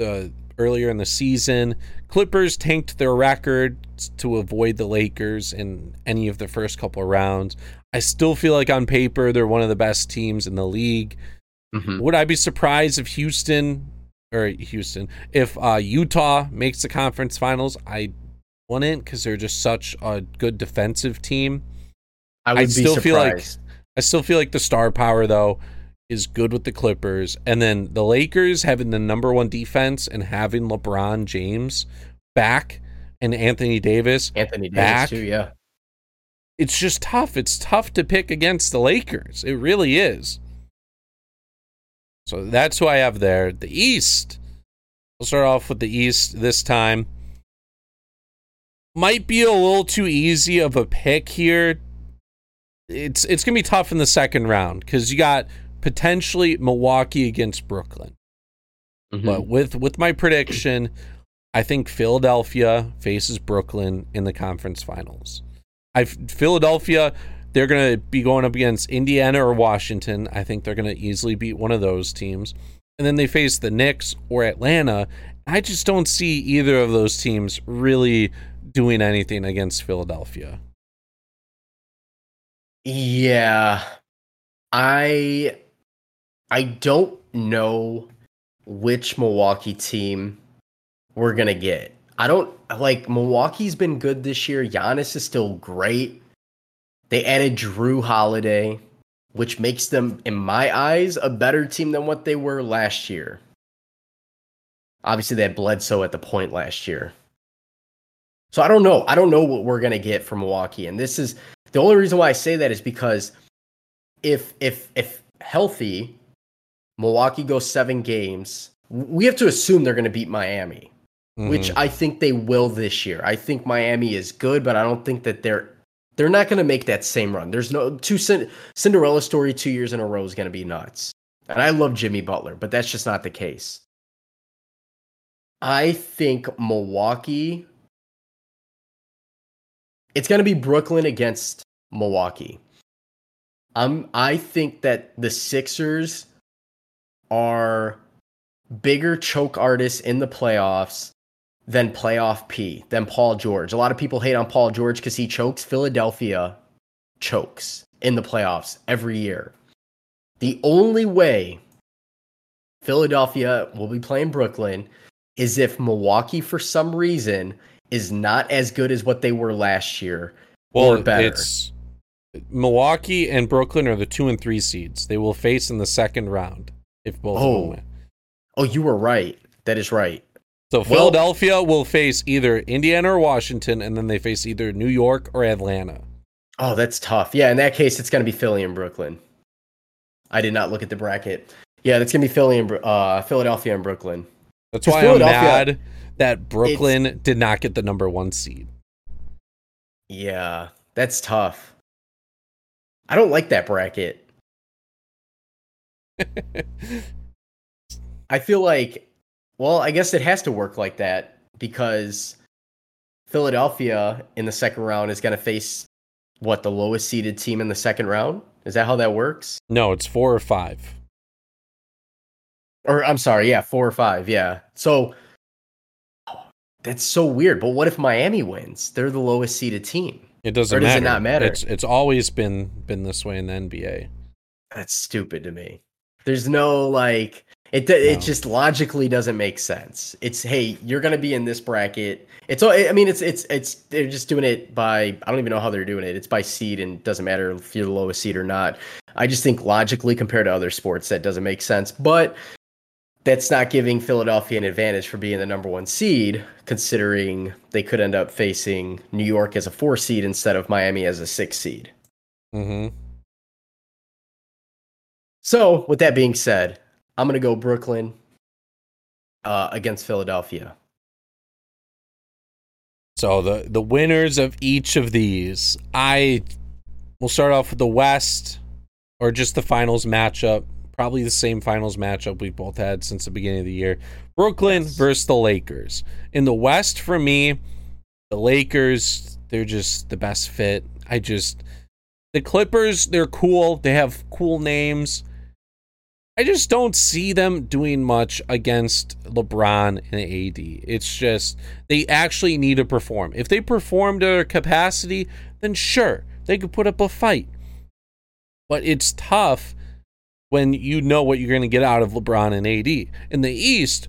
uh, earlier in the season. Clippers tanked their record to avoid the Lakers in any of the first couple of rounds. I still feel like on paper they're one of the best teams in the league. Mhm. Would I be surprised if Houston or Houston if uh, Utah makes the conference finals? I wouldn't because they're just such a good defensive team. I would I be still feel like- surprised. I still feel like the star power though is good with the Clippers, and then the Lakers having the number one defense and having LeBron James back and Anthony Davis. Anthony Davis back. too, yeah. It's just tough. It's tough to pick against the Lakers. It really is. So that's who I have there. The East. We'll start off with the East this time. Might be a little too easy of a pick here. It's it's gonna be tough in the second round because you got potentially Milwaukee against Brooklyn. Mhm. But with with my prediction, I think Philadelphia faces Brooklyn in the conference finals. I Philadelphia, they're going to be going up against Indiana or Washington. I think they're going to easily beat one of those teams. And then they face the Knicks or Atlanta. I just don't see either of those teams really doing anything against Philadelphia. Yeah. I I don't know which Milwaukee team we're gonna get. I don't like Milwaukee's been good this year. Giannis is still great. They added Jrue Holiday, which makes them, in my eyes, a better team than what they were last year. Obviously, they had Bledsoe at the point last year. So I don't know. I don't know what we're gonna get from Milwaukee. And this is the only reason why I say that is because if if if healthy, Milwaukee goes seven games, we have to assume they're gonna beat Miami mm-hmm. which I think they will this year. I think Miami is good, but I don't think that they're they're not going to make that same run. There's no two Cinderella story two years in a row is going to be nuts. And I love Jimmy Butler, but that's just not the case. I think Milwaukee. It's going to be Brooklyn against Milwaukee. Um, I think that the Sixers are bigger choke artists in the playoffs than playoff P, than Paul George. A lot of people hate on Paul George because he chokes. Philadelphia chokes in the playoffs every year. The only way Philadelphia will be playing Brooklyn is if Milwaukee, for some reason, is not as good as what they were last year. Well, or better. it's Milwaukee and Brooklyn are the two and three seeds. They will face in the second round if both oh. win. Oh, you were right. That is right. So Philadelphia well, will face either Indiana or Washington, and then they face either New York or Atlanta. Oh, that's tough. Yeah, in that case, it's going to be Philly and Brooklyn. I did not look at the bracket. Yeah, that's going to be Philly and uh, Philadelphia and Brooklyn. That's why I'm mad that Brooklyn did not get the number one seed. Yeah, that's tough. I don't like that bracket. I feel like well, I guess it has to work like that because Philadelphia in the second round is going to face what the lowest seeded team in the second round. Is that how that works? No, it's four or five. Or I'm sorry, yeah, four or five, yeah. So that's so weird. But what if Miami wins? They're the lowest seeded team. It doesn't or does matter. it not matter? It's it's always been been this way in the NBA. That's stupid to me. There's no like it no. it just logically doesn't make sense. It's hey, you're gonna be in this bracket. It's all. I mean it's it's it's they're just doing it by I don't even know how they're doing it. It's by seed and doesn't matter if you're the lowest seed or not. I just think logically compared to other sports that doesn't make sense. But that's not giving Philadelphia an advantage for being the number one seed, considering they could end up facing New York as a four seed instead of Miami as a six seed. Mm-hmm. So, with that being said, I'm going to go Brooklyn uh, against Philadelphia. So the the winners of each of these, I will start off with the West or just the finals matchup. Probably the same finals matchup we've both had since the beginning of the year. Brooklyn yes. versus the Lakers. In the West, for me, the Lakers, they're just the best fit. I just the Clippers, they're cool. They have cool names. I just don't see them doing much against LeBron and AD. It's just they actually need to perform. If they perform to their capacity, then sure, they could put up a fight. But it's tough when you know what you're going to get out of LeBron and AD. In the East,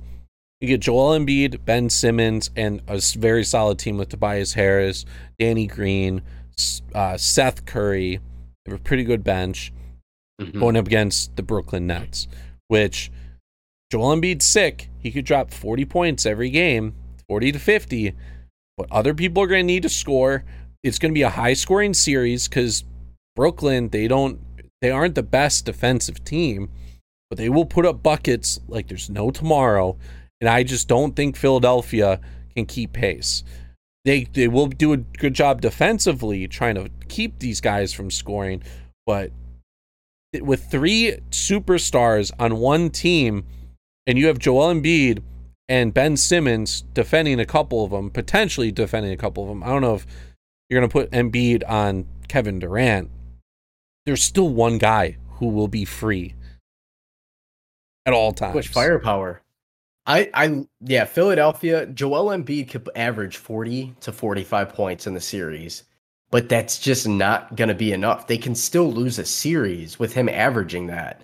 you get Joel Embiid, Ben Simmons, and a very solid team with Tobias Harris, Danny Green, uh, Seth Curry. They have a pretty good bench mm-hmm. going up against the Brooklyn Nets, which Joel Embiid's sick. He could drop 40 points every game, 40 to 50, but other people are going to need to score. It's going to be a high scoring series because Brooklyn, they don't, they aren't the best defensive team, but they will put up buckets like there's no tomorrow. And I just don't think Philadelphia can keep pace. They they will do a good job defensively trying to keep these guys from scoring, but with three superstars on one team, and you have Joel Embiid and Ben Simmons defending a couple of them, potentially defending a couple of them. I don't know if you're going to put Embiid on Kevin Durant. There's still one guy who will be free at all times. Which firepower? I, I, yeah, Philadelphia. Joel Embiid could average 40 to 45 points in the series, but that's just not going to be enough. They can still lose a series with him averaging that.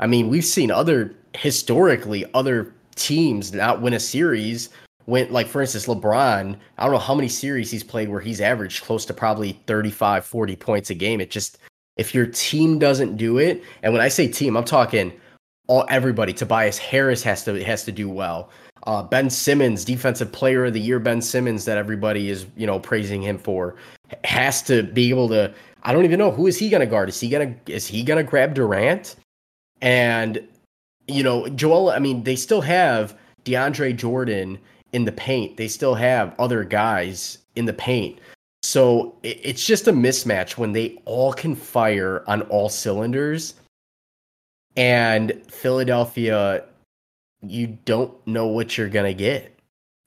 I mean, we've seen other historically other teams not win a series when like for instance LeBron, I don't know how many series he's played where he's averaged close to probably 35 40 points a game. It just if your team doesn't do it, and when I say team, I'm talking all everybody. Tobias Harris has to has to do well. Uh, ben Simmons, defensive player of the year, Ben Simmons, that everybody is you know praising him for, has to be able to. I don't even know who is he going to guard. Is he going to is he going to grab Durant? And you know, Joel. I mean, they still have DeAndre Jordan in the paint. They still have other guys in the paint. So it's just a mismatch when they all can fire on all cylinders and Philadelphia, you don't know what you're gonna get.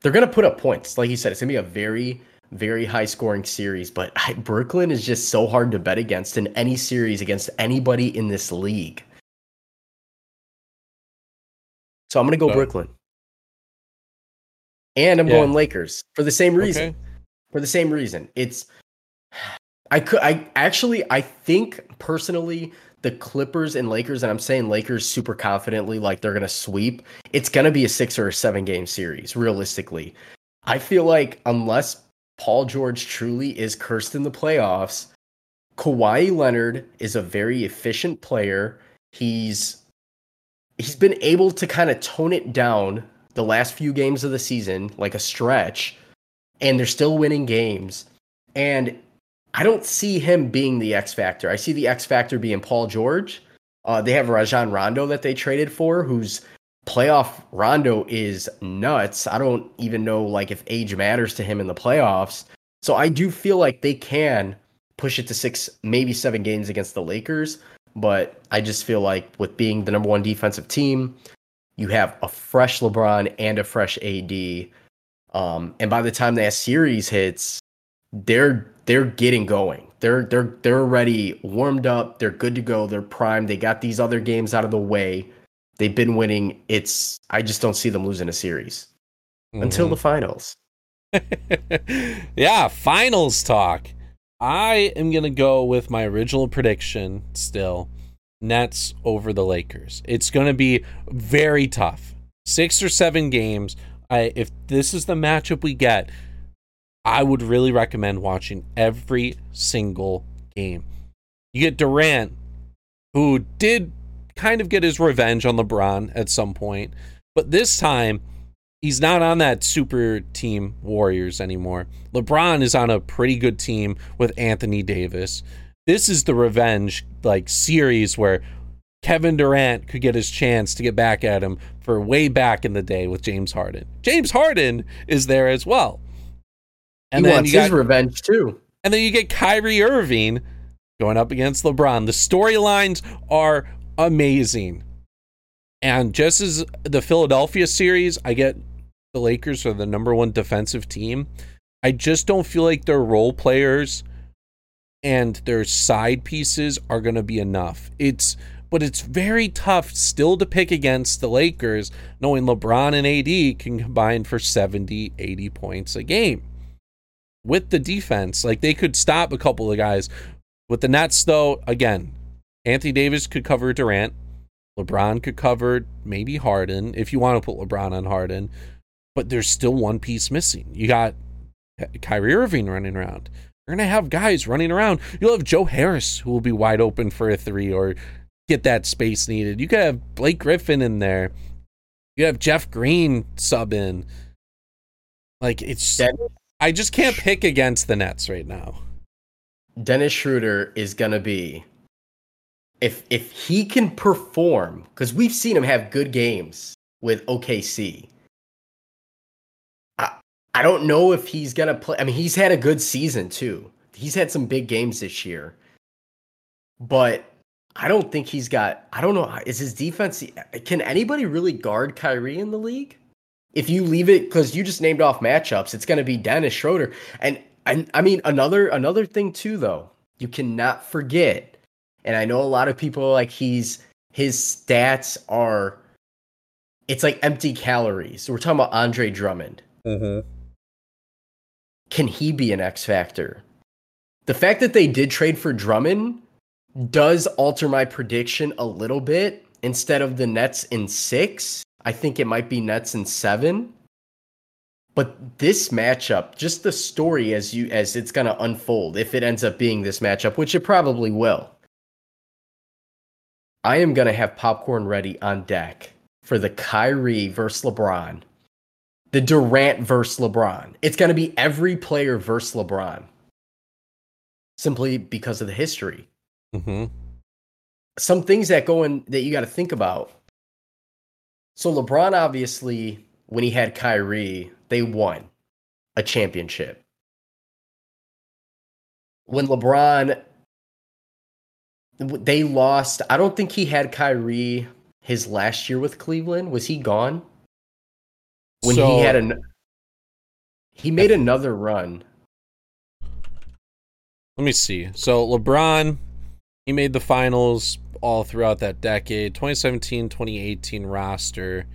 They're gonna put up points, like you said. It's gonna be a very, very high scoring series. But I, Brooklyn is just so hard to bet against in any series against anybody in this league. So I'm gonna go so, Brooklyn, and I'm yeah. going Lakers for the same reason. Okay. For the same reason, it's I could I actually I think personally the Clippers and Lakers, and I'm saying Lakers super confidently, like they're going to sweep, it's going to be a six or a seven game series, realistically. I feel like unless Paul George truly is cursed in the playoffs, Kawhi Leonard is a very efficient player. He's he's been able to kind of tone it down the last few games of the season, like a stretch, and they're still winning games. And I don't see him being the X factor. I see the X factor being Paul George. Uh, they have Rajon Rondo that they traded for, whose playoff Rondo is nuts. I don't even know like if age matters to him in the playoffs. So I do feel like they can push it to six, maybe seven games against the Lakers. But I just feel like with being the number one defensive team, you have a fresh LeBron and a fresh AD. Um, and by the time that series hits, they're they're getting going. They're they're they're already warmed up. They're good to go. They're primed. They got these other games out of the way. They've been winning. It's I just don't see them losing a series mm-hmm. until the finals. yeah, finals talk. I am going to go with my original prediction still. Nets over the Lakers. It's going to be very tough. 6 or 7 games. I if this is the matchup we get, I would really recommend watching every single game. You get Durant, who did kind of get his revenge on LeBron at some point, but this time he's not on that super team Warriors anymore. LeBron is on a pretty good team with Anthony Davis. This is the revenge like series where Kevin Durant could get his chance to get back at him for way back in the day with James Harden. James Harden is there as well. And he then wants his revenge too. And then you get Kyrie Irving going up against LeBron. The storylines are amazing. And just as the Philadelphia series, I get the Lakers are the number one defensive team. I just don't feel like their role players and their side pieces are going to be enough. It's but it's very tough still to pick against the Lakers knowing LeBron and AD can combine for 70, 80 points a game with the defense. Like they could stop a couple of guys. With the Nets, though, again, Anthony Davis could cover Durant. LeBron could cover maybe Harden if you want to put LeBron on Harden. But there's still one piece missing. You got Kyrie Irving running around. You're going to have guys running around. You'll have Joe Harris who will be wide open for a three or get that space needed. You could have Blake Griffin in there. You have Jeff Green sub in. Like it's I just can't pick against the Nets right now. Dennis Schroeder is gonna be if if he can perform because we've seen him have good games with OKC. I I don't know if he's gonna play. I mean, he's had a good season too. He's had some big games this year, but I don't think he's got. I don't know. Is his defense? Can anybody really guard Kyrie in the league? If you leave it because you just named off matchups, it's going to be Dennis Schroeder. And, and I mean another another thing too, though, you cannot forget. And I know a lot of people like he's his stats are. It's like empty calories. So we're talking about Andre Drummond. Mm-hmm. Can he be an X factor? The fact that they did trade for Drummond does alter my prediction a little bit. Instead of the Nets in six, I think it might be Nets in seven. But this matchup, just the story as you as it's gonna unfold, if it ends up being this matchup, which it probably will. I am gonna have popcorn ready on deck for the Kyrie versus LeBron, the Durant versus LeBron. It's gonna be every player versus LeBron, simply because of the history Mm-hmm. some things that go in that you got to think about. So LeBron obviously, when he had Kyrie, they won a championship. When LeBron, they lost. I don't think he had Kyrie his last year with Cleveland. Was he gone? When So- he had an, he made another run. Let me see. So LeBron, he made the finals all throughout that decade. 2017, 2018 roster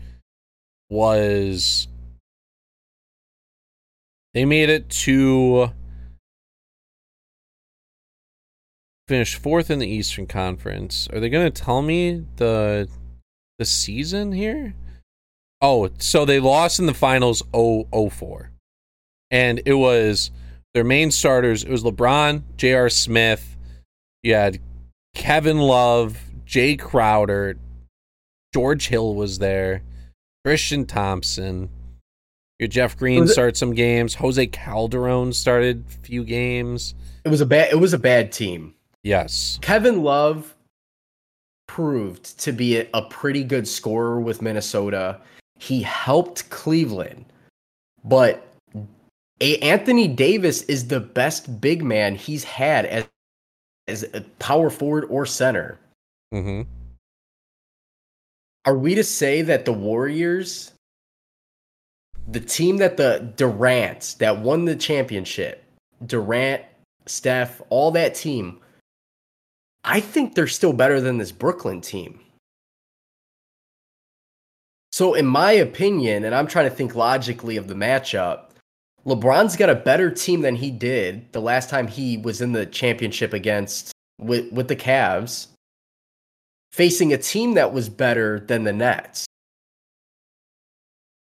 was they made it to finish fourth in the Eastern Conference. Are they going to tell me the the season here? Oh, so they lost in the finals 0 04. And it was their main starters. It was LeBron, J.R. Smith. You had Kevin Love, Jae Crowder, George Hill was there, Tristan Thompson. Your Jeff Green started some games. Jose Calderon started a few games. It was a bad. It was a bad team. Yes. Kevin Love proved to be a, pretty good scorer with Minnesota. He helped Cleveland, but a- Anthony Davis is the best big man he's had as as a power forward or center. hmm Are we to say that the Warriors, the team that the Durant that won the championship, Durant, Steph, all that team, I think they're still better than this Brooklyn team. So, in my opinion, and I'm trying to think logically of the matchup, LeBron's got a better team than he did the last time he was in the championship against with with the Cavs, facing a team that was better than the Nets.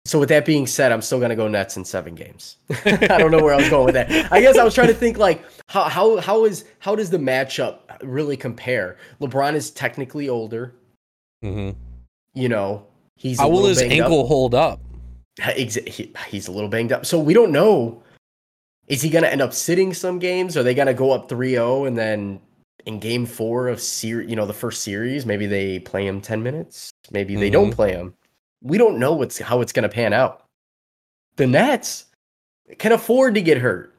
So with that being said, I'm still gonna go Nets in seven games. I don't know where I was going with that. I guess I was trying to think like how how how is how does the matchup really compare? LeBron is technically older. Mm-hmm. You know, he's a How will his banged up. ankle hold up? He- he's a little banged up. So we don't know. Is he going to end up sitting some games? Are they going to go up 3-0 and then in game 4 of series, you know, the first series, maybe they play him 10 minutes, maybe they don't Mhm. play him. We don't know what's how it's going to pan out. The Nets can afford to get hurt.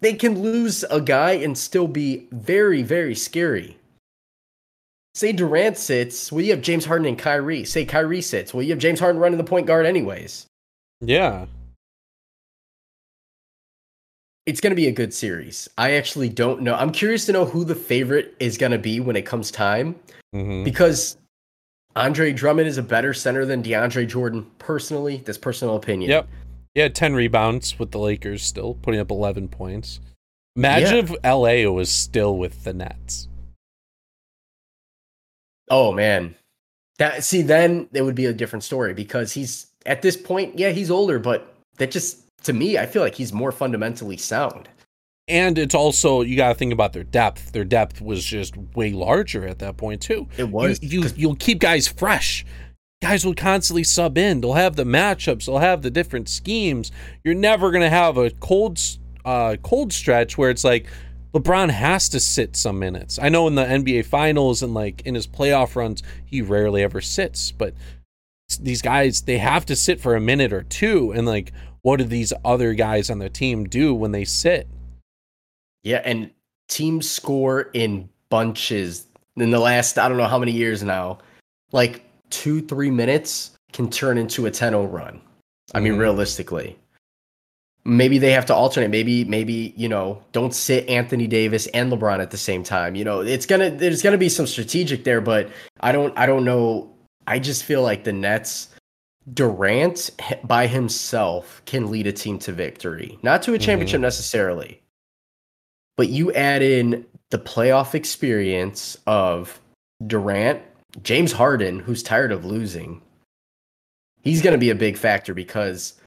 They can lose a guy and still be very very scary. Say Durant sits, well, you have James Harden and Kyrie. Say Kyrie sits, well, you have James Harden running the point guard anyways. Yeah. It's going to be a good series. I actually don't know. I'm curious to know who the favorite is going to be when it comes time hmm because Andre Drummond is a better center than DeAndre Jordan, personally. That's personal opinion. Yep. He had 10 rebounds with the Lakers still, putting up 11 points. Imagine if LA was still with the Nets. Oh, man. That See, then it would be a different story because he's at this point, yeah, he's older, but that just, to me, I feel like he's more fundamentally sound. And it's also, you got to think about their depth. Their depth was just way larger at that point, too. It was. you, you'll keep guys fresh. Guys will constantly sub in. They'll have the matchups. They'll have the different schemes. You're never going to have a cold, uh, cold stretch where it's like LeBron has to sit some minutes. I know in the NBA Finals and like in his playoff runs, he rarely ever sits. But these guys, they have to sit for a minute or two. And like, what do these other guys on the team do when they sit? Yeah, and teams score in bunches in the last I don't know how many years now. Like two, three minutes. can turn into a 10-0 run. I mean, Mhm. realistically. Maybe they have to alternate. Maybe, maybe, you know, don't sit Anthony Davis and LeBron at the same time. You know, it's gonna there's gonna be some strategic there, but I don't I don't know. I just feel like the Nets Durant by himself can lead a team to victory. Not to a championship necessarily. But you add in the playoff experience of Durant, James Harden, who's tired of losing. He's going to be a big factor because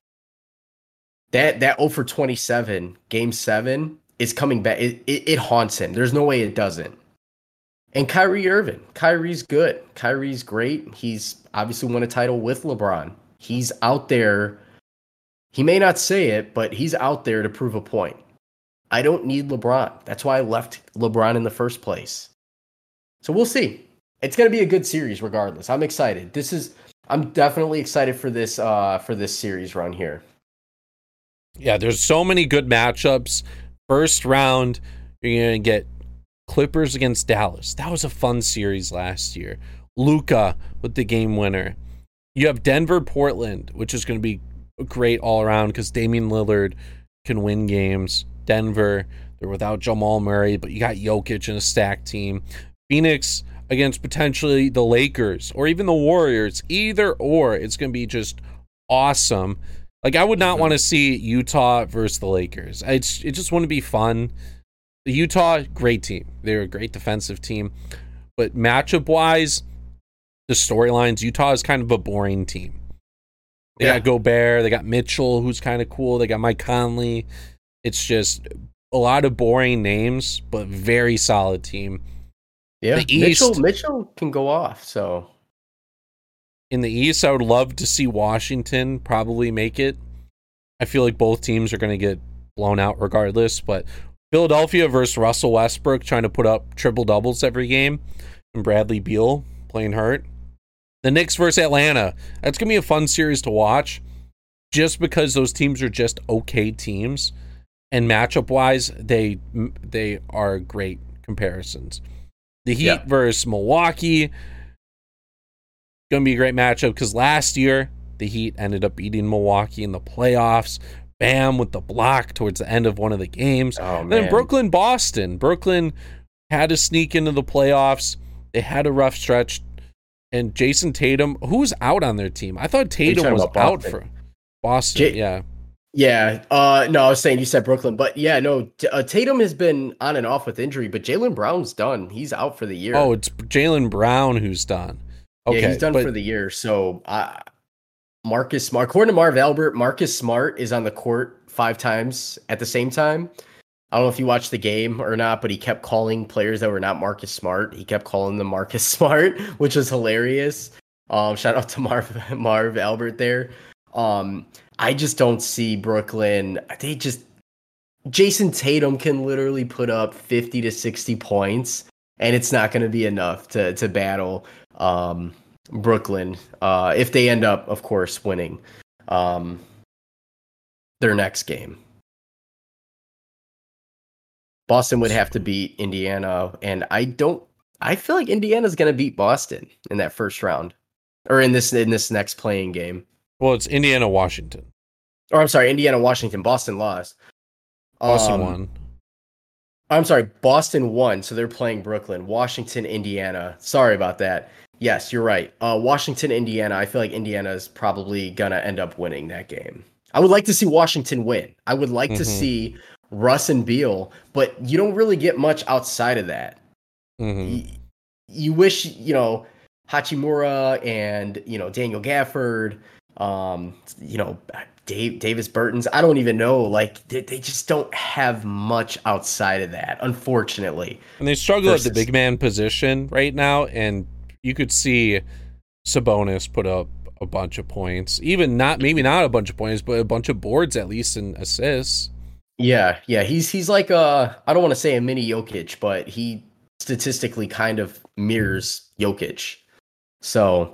that that 0 for 27 game 7 is coming back it, it, it haunts him. There's no way it doesn't. And Kyrie Irving, Kyrie's good. Kyrie's great. He's obviously won a title with LeBron. He's out there. He may not say it, but he's out there to prove a point. I don't need LeBron. That's why I left LeBron in the first place. So we'll see. It's going to be a good series regardless. I'm excited. This is I'm definitely excited for this uh for this series run here. Yeah, there's so many good matchups. First round, you're gonna get Clippers against Dallas. That was a fun series last year. Luka with the game winner. You have Denver, Portland, which is going to be great all around because Damian Lillard can win games. Denver, they're without Jamal Murray, but you got Jokic in a stacked team. Phoenix against potentially the Lakers or even the Warriors. Either or, it's going to be just awesome. Like I would not want to see Utah versus the Lakers. It's it just wouldn't be fun. The Utah, great team. They're a great defensive team, but matchup wise, the storylines, Utah is kind of a boring team. They Yeah. got Gobert, they got Mitchell, who's kind of cool. They got Mike Conley. It's just a lot of boring names, but very solid team. Yeah. The Mitchell Mitchell can go off, so In the East, I would love to see Washington probably make it. I feel like both teams are going to get blown out regardless, but Philadelphia versus Russell Westbrook trying to put up triple doubles every game, and Bradley Beal playing hurt. The Knicks versus Atlanta. That's going to be a fun series to watch just because those teams are just okay teams and matchup wise they they are great comparisons. The Heat Yeah. versus Milwaukee going to be a great matchup because last year the Heat ended up beating Milwaukee in the playoffs. Bam with the block towards the end of one of the games. oh then. Brooklyn, Boston. Brooklyn had to sneak into the playoffs. They had a rough stretch. And Jayson Tatum, who's out on their team? I thought Tatum was out Boston? for Boston. Ja- yeah. Yeah. Uh no, I was saying you said Brooklyn, but yeah, no. Uh, Tatum has been on and off with injury, but Jaylen Brown's done. He's out for the year. Oh, it's Jaylen Brown who's done. Okay, yeah, he's done but for the year. So uh, Marcus Smart, according to Marv Albert, Marcus Smart is on the court five times at the same time. I don't know if you watched the game or not, but he kept calling players that were not Marcus Smart. He kept calling them Marcus Smart, which was hilarious. Um, shout out to Marv Marv Albert there. Um, I just don't see Brooklyn. They just Jayson Tatum can literally put up 50 to 60 points and it's not going to be enough to to battle um Brooklyn uh if they end up of course winning um their next game. Boston would have to beat Indiana and I don't I feel like Indiana's going to beat Boston in that first round or in this in this next playing game. Well, it's Indiana, Washington. Or I'm sorry, Indiana Washington Boston lost. Boston Um, won. I'm sorry, Boston won, so they're playing Brooklyn, Washington, Indiana. Sorry about that. Yes, you're right. Uh, Washington, Indiana. I feel like Indiana is probably gonna end up winning that game. I would like to see Washington win. I would like to Mhm. see Russ and Beal, but you don't really get much outside of that. Mhm. Y- You wish you know Hachimura and you know Daniel Gafford, um, you know Dave Davis Bertans. I don't even know. Like they, they just don't have much outside of that, unfortunately. And they struggle at the big man position right now, and you could see Sabonis put up a bunch of points. Even not maybe not a bunch of points, but a bunch of boards at least and assists. Yeah, yeah, he's he's like a I don't want to say a mini Jokic, but he statistically kind of mirrors Jokic. So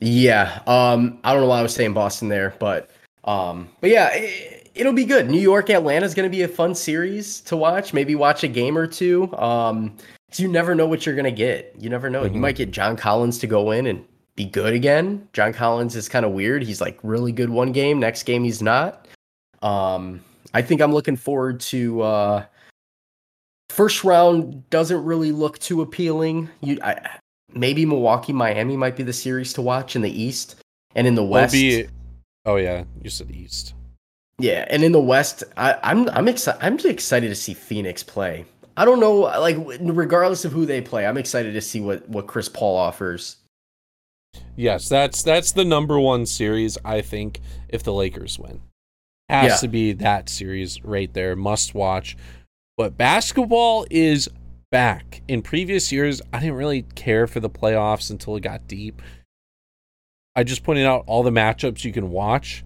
yeah, um I don't know why I was saying Boston there, but um but yeah, it, it'll be good. New York Atlanta is going to be a fun series to watch. Maybe watch a game or two. Um you never know what you're going to get. You never know. You Mhm. might get John Collins to go in and be good again. John Collins is kind of weird. He's like really good one game, next game he's not. Um, I think I'm looking forward to uh, first round. Doesn't really look too appealing. You, I, maybe Milwaukee, Miami might be the series to watch in the East and in the West. Be, oh yeah, you said East. Yeah, and in the West, I, I'm I'm excited. I'm excited to see Phoenix play. I don't know, like regardless of who they play, I'm excited to see what what Chris Paul offers. Yes, that's that's the number one series I think if the Lakers win. Has yeah. to be that series right there, must watch. But basketball is back. In previous years, I didn't really care for the playoffs until it got deep. I just pointed out all the matchups you can watch.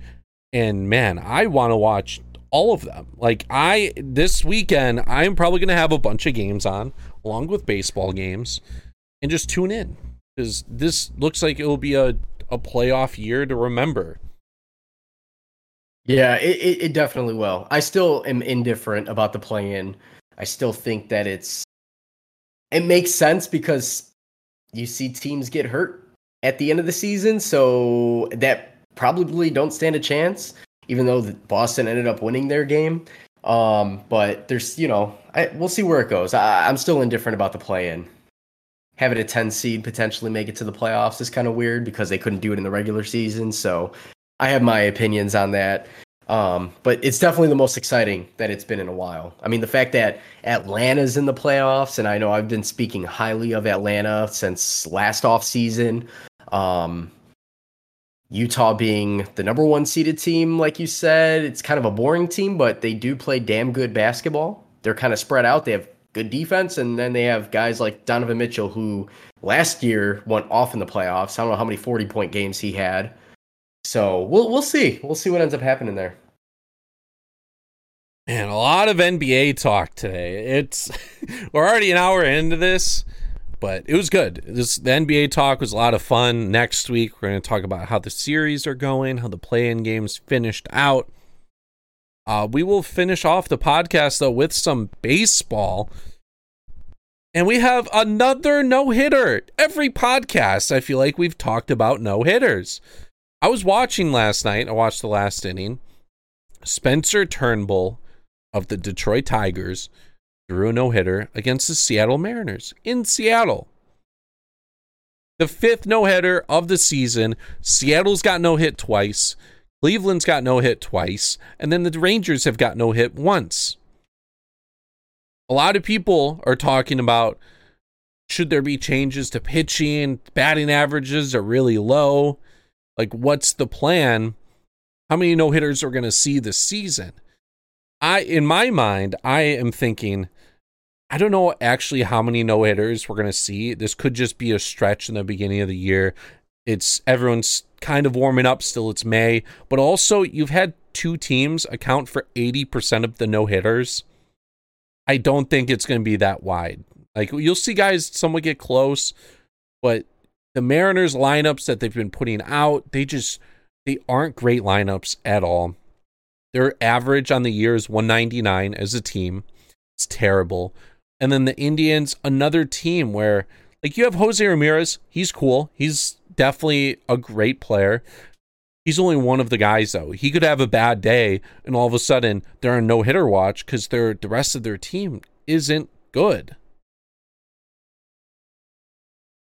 And man, I want to watch all of them. Like I this weekend, I'm probably going to have a bunch of games on along with baseball games and just tune in because this looks like it will be a, a playoff year to remember. Yeah, it, it, it definitely will. I still am indifferent about the play in. I still think that it's it makes sense because you see teams get hurt at the end of the season, so that probably don't stand a chance. Even though Boston ended up winning their game, um, but there's you know I, we'll see where it goes. I, I'm still indifferent about the play in. Having a 10 seed potentially make it to the playoffs is kind of weird because they couldn't do it in the regular season. So I have my opinions on that. Um, but it's definitely the most exciting that it's been in a while. I mean, the fact that Atlanta's in the playoffs, and I know I've been speaking highly of Atlanta since last off season. Um, Utah being the number one seeded team, like you said, it's kind of a boring team, but they do play damn good basketball. They're kind of spread out. They have good defense, and then they have guys like Donovan Mitchell, who last year went off in the playoffs. I don't know how many forty point games he had. So we'll we'll see. We'll see what ends up happening there. Man, a lot of NBA talk today. It's we're already an hour into this, but it was good. This the NBA talk was a lot of fun. Next week we're going to talk about how the series are going, how the play-in games finished out. Uh, we will finish off the podcast though with some baseball. And we have another no hitter. Every podcast, I feel like we've talked about no hitters. I was watching last night. I watched the last inning. Spencer Turnbull of the Detroit Tigers threw a no hitter against the Seattle Mariners in Seattle. The fifth no hitter of the season. Seattle's got no hit twice. Cleveland's got no hit twice. And then the Rangers have got no hit once. A lot of people are talking about should there be changes to pitching? Batting averages are really low. Like, what's the plan? How many no hitters are going to see this season? I, in my mind, I am thinking, I don't know actually how many no hitters we're going to see. This could just be a stretch in the beginning of the year. It's everyone's kind of warming up still. It's May, but also you've had two teams account for 80% of the no hitters. I don't think it's going to be that wide. Like you'll see guys somewhat get close, but the Mariners lineups that they've been putting out, they just they aren't great lineups at all. Their average on the year is 199 as a team. It's terrible. And then the Indians, another team where like you have Jose Ramirez, he's cool. He's definitely a great player. He's only one of the guys though. He could have a bad day and all of a sudden they're on no hitter watch because their the rest of their team isn't good.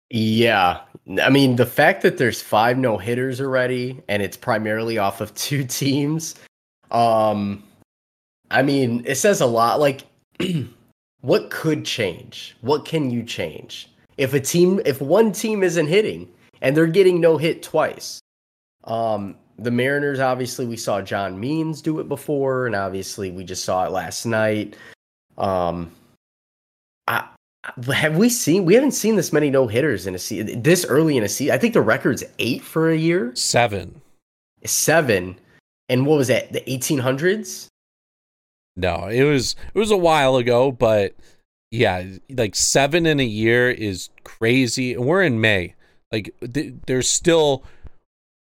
Yeah. I mean, the fact that there's five no hitters already and it's primarily off of two teams, um, I mean, it says a lot. Like, what could change? What can you change? If a team, if one team isn't hitting and they're getting no hit twice, um, the Mariners, obviously, we saw John Means do it before, and obviously, we just saw it last night. Um, I, have we seen? We haven't seen this many no hitters in a season this early in a season. I think the record's eight for a year. Seven. Seven. And what was that? The eighteen hundreds? No, it was it was a while ago, but yeah, like seven in a year is crazy. And we're in May. Like th- there's still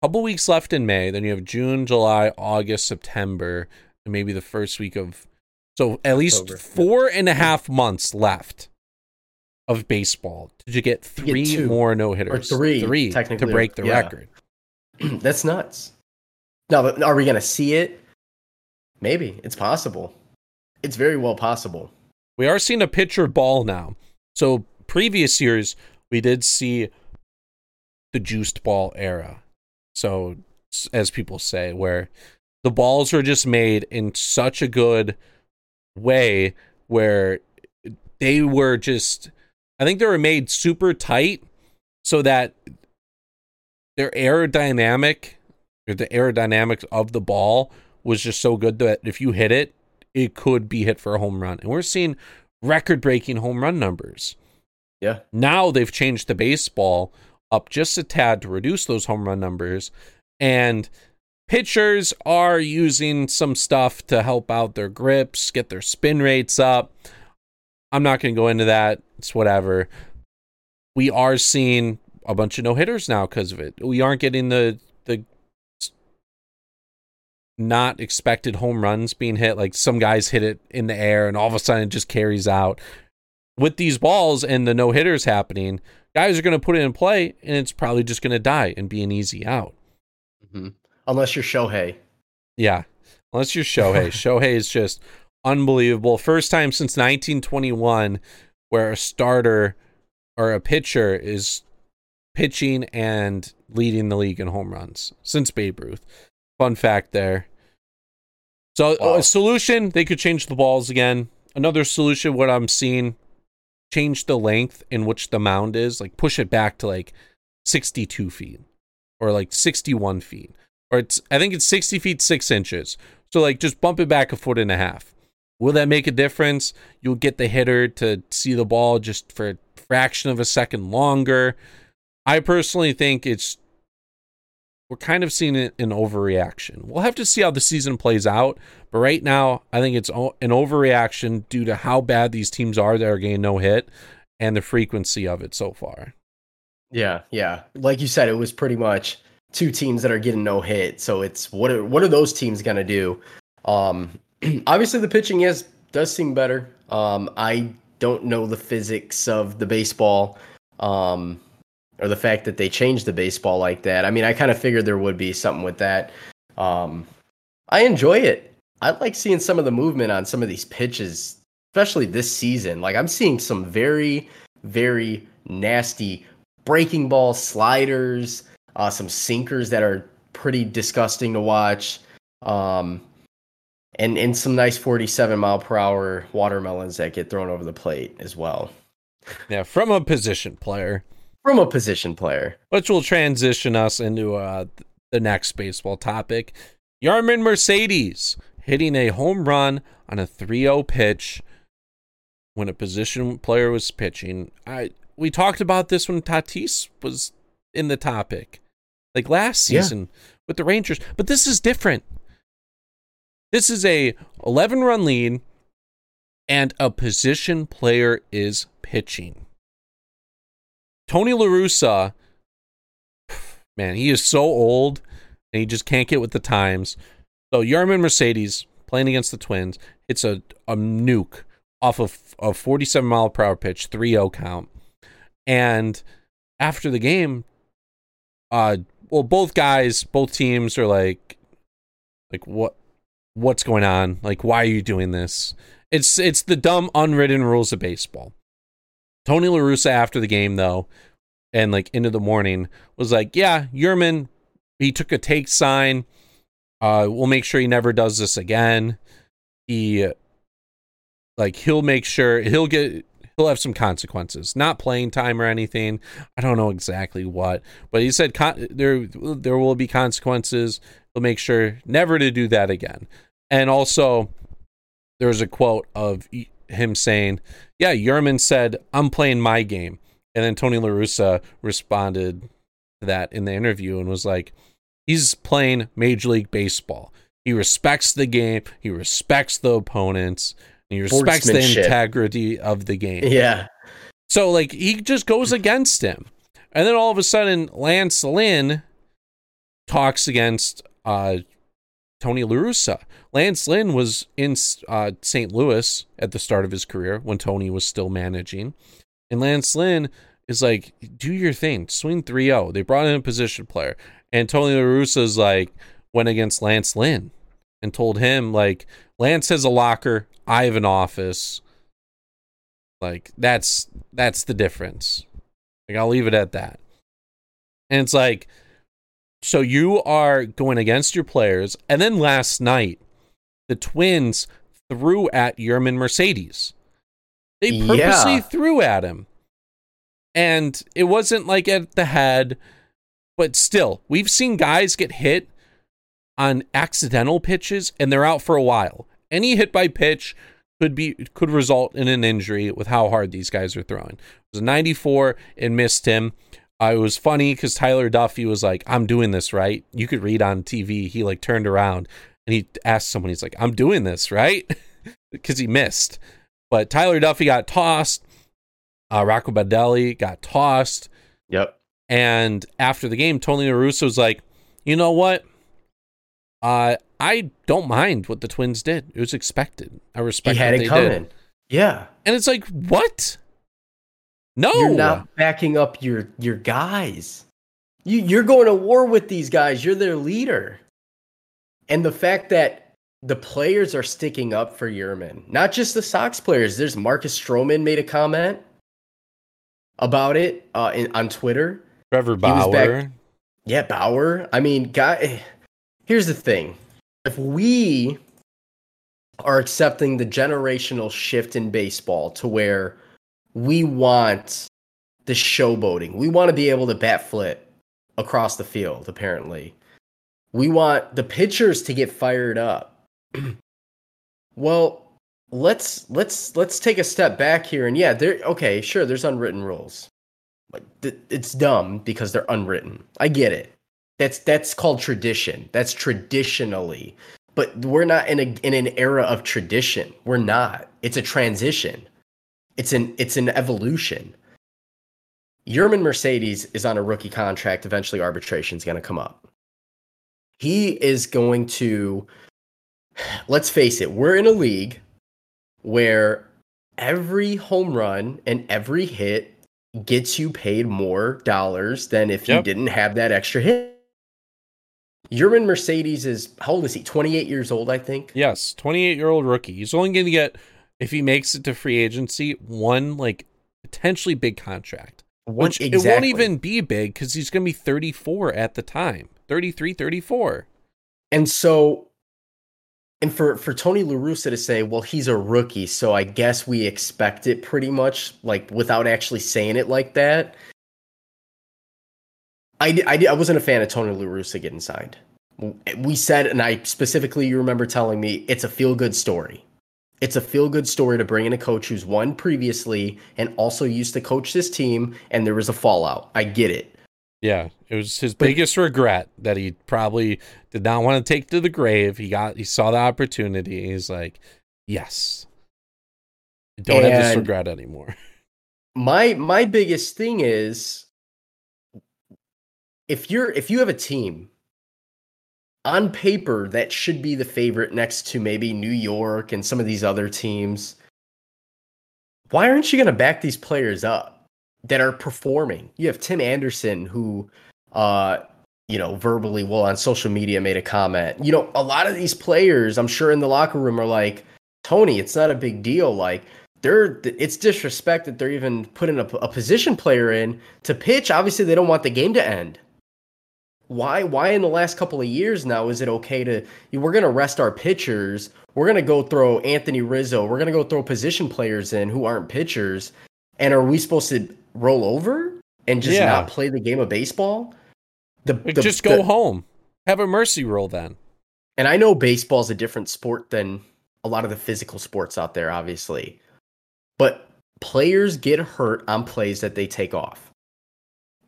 a couple weeks left in May. Then you have June, July, August, September, and maybe the first week of so at least October. four and a half months left of baseball to get get three two. more no hitters, three, three technically, to break the yeah. record. That's nuts. Now, are we going to see it? Maybe. It's possible. It's very well possible. We are seeing a pitcher ball now. So previous years we did see the juiced ball era. So as people say, where the balls are just made in such a good way where they were just I think they were made super tight so that their aerodynamic or the aerodynamics of the ball was just so good that if you hit it, it could be hit for a home run. And we're seeing record breaking home run numbers. Yeah. Now they've changed the baseball up just a tad to reduce those home run numbers. And pitchers are using some stuff to help out their grips, get their spin rates up. I'm not going to go into that. It's whatever. We are seeing a bunch of no hitters now because of it. We aren't getting the the not expected home runs being hit. Like some guys hit it in the air and all of a sudden it just carries out. With these balls and the no hitters happening, guys are going to put it in play and it's probably just going to die and be an easy out. Mm-hmm. Unless you're Shohei. Yeah. Unless you're Shohei. Shohei is just unbelievable. First time since 1921 where a starter or a pitcher is pitching and leading the league in home runs since Babe Ruth. Fun fact there. So Wow. a solution, they could change the balls again. Another solution, what I'm seeing, change the length in which the mound is, like push it back to like 62 feet or like 61 feet. Or it's I think it's 60 feet six inches. So like just bump it back a foot and a half. Will that make a difference? You'll get the hitter to see the ball just for a fraction of a second longer. I personally think it's we're kind of seeing it an overreaction. We'll have to see how the season plays out, but right now I think it's an overreaction due to how bad these teams are that are getting no hit and the frequency of it so far. Yeah, yeah. Like you said, it was pretty much two teams that are getting no hit. So it's what are what are those teams gonna do? Um obviously the pitching is does seem better. Um I don't know the physics of the baseball. Um or the fact that they changed the baseball like that. I mean, I kind of figured there would be something with that. Um I enjoy it. I like seeing some of the movement on some of these pitches, especially this season. Like I'm seeing some very, very nasty breaking ball sliders, uh, some sinkers that are pretty disgusting to watch, um, and and some nice 47 mile per hour watermelons that get thrown over the plate as well Yeah, from a position player, from a position player. which will transition us into uh, the next baseball topic. Yermín Mercedes hitting a home run on a 3-0 pitch when a position player was pitching. I we talked about this when Tatis was in the topic, like last Yeah. season with the Rangers. But this is different. This is a 11 run lead, and a position player is pitching. Tony La Russa, man, he is so old and he just can't get with the times. So Yermín Mercedes playing against the Twins hits a, a nuke off of a 47 mile per hour pitch, 3 0 count. And after the game, uh, well, both guys, both teams are like, like what, what's going on? Like, why are you doing this? It's it's the dumb unwritten rules of baseball. Tony La Russa after the game though, and like into the morning was like, yeah, Yermín, he took a take sign. Uh, we'll make sure he never does this again. He, like, he'll make sure he'll get he'll have some consequences, not playing time or anything. I don't know exactly what, but he said con- there there will be consequences. He'll make sure never to do that again. And also, there was a quote of him saying, "Yeah, Yermín said I'm playing my game," and then Tony La Russa responded to that in the interview and was like, "He's playing Major League Baseball. He respects the game. He respects the opponents." He respects the integrity of the game. Yeah, So like he just goes against him. And then all of a sudden Lance Lynn talks against uh Tony La Russa. Lance Lynn was in uh, St. Louis at the start of his career when Tony was still managing. And Lance Lynn is like, do your thing, swing 3 0. They brought in a position player. And Tony La Russa's like, went against Lance Lynn and told him, like, Lance has a locker, I have an office. Like, that's that's the difference. Like, I'll leave it at that. And it's like, so you are going against your players. And then last night, the Twins threw at Yermin Mercedes. They purposely Yeah. threw at him. And it wasn't like at the head, but still, we've seen guys get hit on accidental pitches and they're out for a while. Any hit by pitch could be could result in an injury with how hard these guys are throwing. It was a 94 and missed him. It was funny because Tyler Duffey was like, "I'm doing this right." You could read on TV. He like turned around and he asked someone, "He's like, I'm doing this right," because he missed. But Tyler Duffey got tossed. Uh, Rocco Baldelli got tossed. Yep. And after the game, Tony La Russa was like, "You know what? Uh, I don't mind what the Twins did. It was expected. I He respect had what it they coming. did." Yeah. And it's like, what? No, You're not backing up your your guys. You you're going to war with these guys. You're their leader. And the fact that the players are sticking up for Yermín, not just the Sox players. There's Marcus Stroman made a comment about it uh, in, on Twitter. Trevor was back- Bauer. Yeah, Bauer. I mean, guy. Here's the thing: if we are accepting the generational shift in baseball to where we want the showboating, we want to be able to bat flip across the field. Apparently, we want the pitchers to get fired up. well, let's let's let's take a step back here, and yeah, there. Okay, sure. There's unwritten rules. It's dumb because they're unwritten. I get it. That's that's called tradition. That's traditionally. But we're not in a in an era of tradition. We're not. It's a transition. It's an it's an evolution. Yermín Mercedes is on a rookie contract. Eventually arbitration is going to come up. He is going to let's face it, we're in a league where every home run and every hit gets you paid more dollars than if you didn't have that extra hit. Yermín Mercedes is how old is he? 28 years old, I think. Yes, 28 year old rookie. He's only going to get, if he makes it to free agency, one like potentially big contract. One- Which it won't even be big because he's going to be 34 at the time 33, 34. And so, and for for Tony La Russa to say, well, he's a rookie, so I guess we expect it pretty much, like without actually saying it like that. I I, I wasn't a fan of Tony La Russa getting signed. We said, and I specifically, you remember telling me it's a feel good story. It's a feel good story to bring in a coach who's won previously and also used to coach this team, and there was a fallout. I get it. Yeah, it was his But- biggest regret that he probably did not want to take to the grave. He got, he saw the opportunity. He's like, yes, I don't have this regret anymore. my my biggest thing is if you're if you have a team on paper that should be the favorite next to maybe New York and some of these other teams why aren't you going to back these players up that are performing you have Tim Anderson who uh you know verbally well on social media made a comment you know a lot of these players I'm sure in the locker room are like Tony it's not a big deal like they're it's disrespect that they're even putting a, a position player in to pitch. Obviously, they don't want the game to end. Why? Why in the last couple of years now is it okay to? We're gonna rest our pitchers. We're gonna go throw Anthony Rizzo. We're gonna go throw position players in who aren't pitchers. And are we supposed to roll over and just Yeah. not play the game of baseball? The, the- just go the- home. Have a mercy rule then. and I know baseball's a different sport than a lot of the physical sports out there, obviously. But players get hurt on plays that they take off.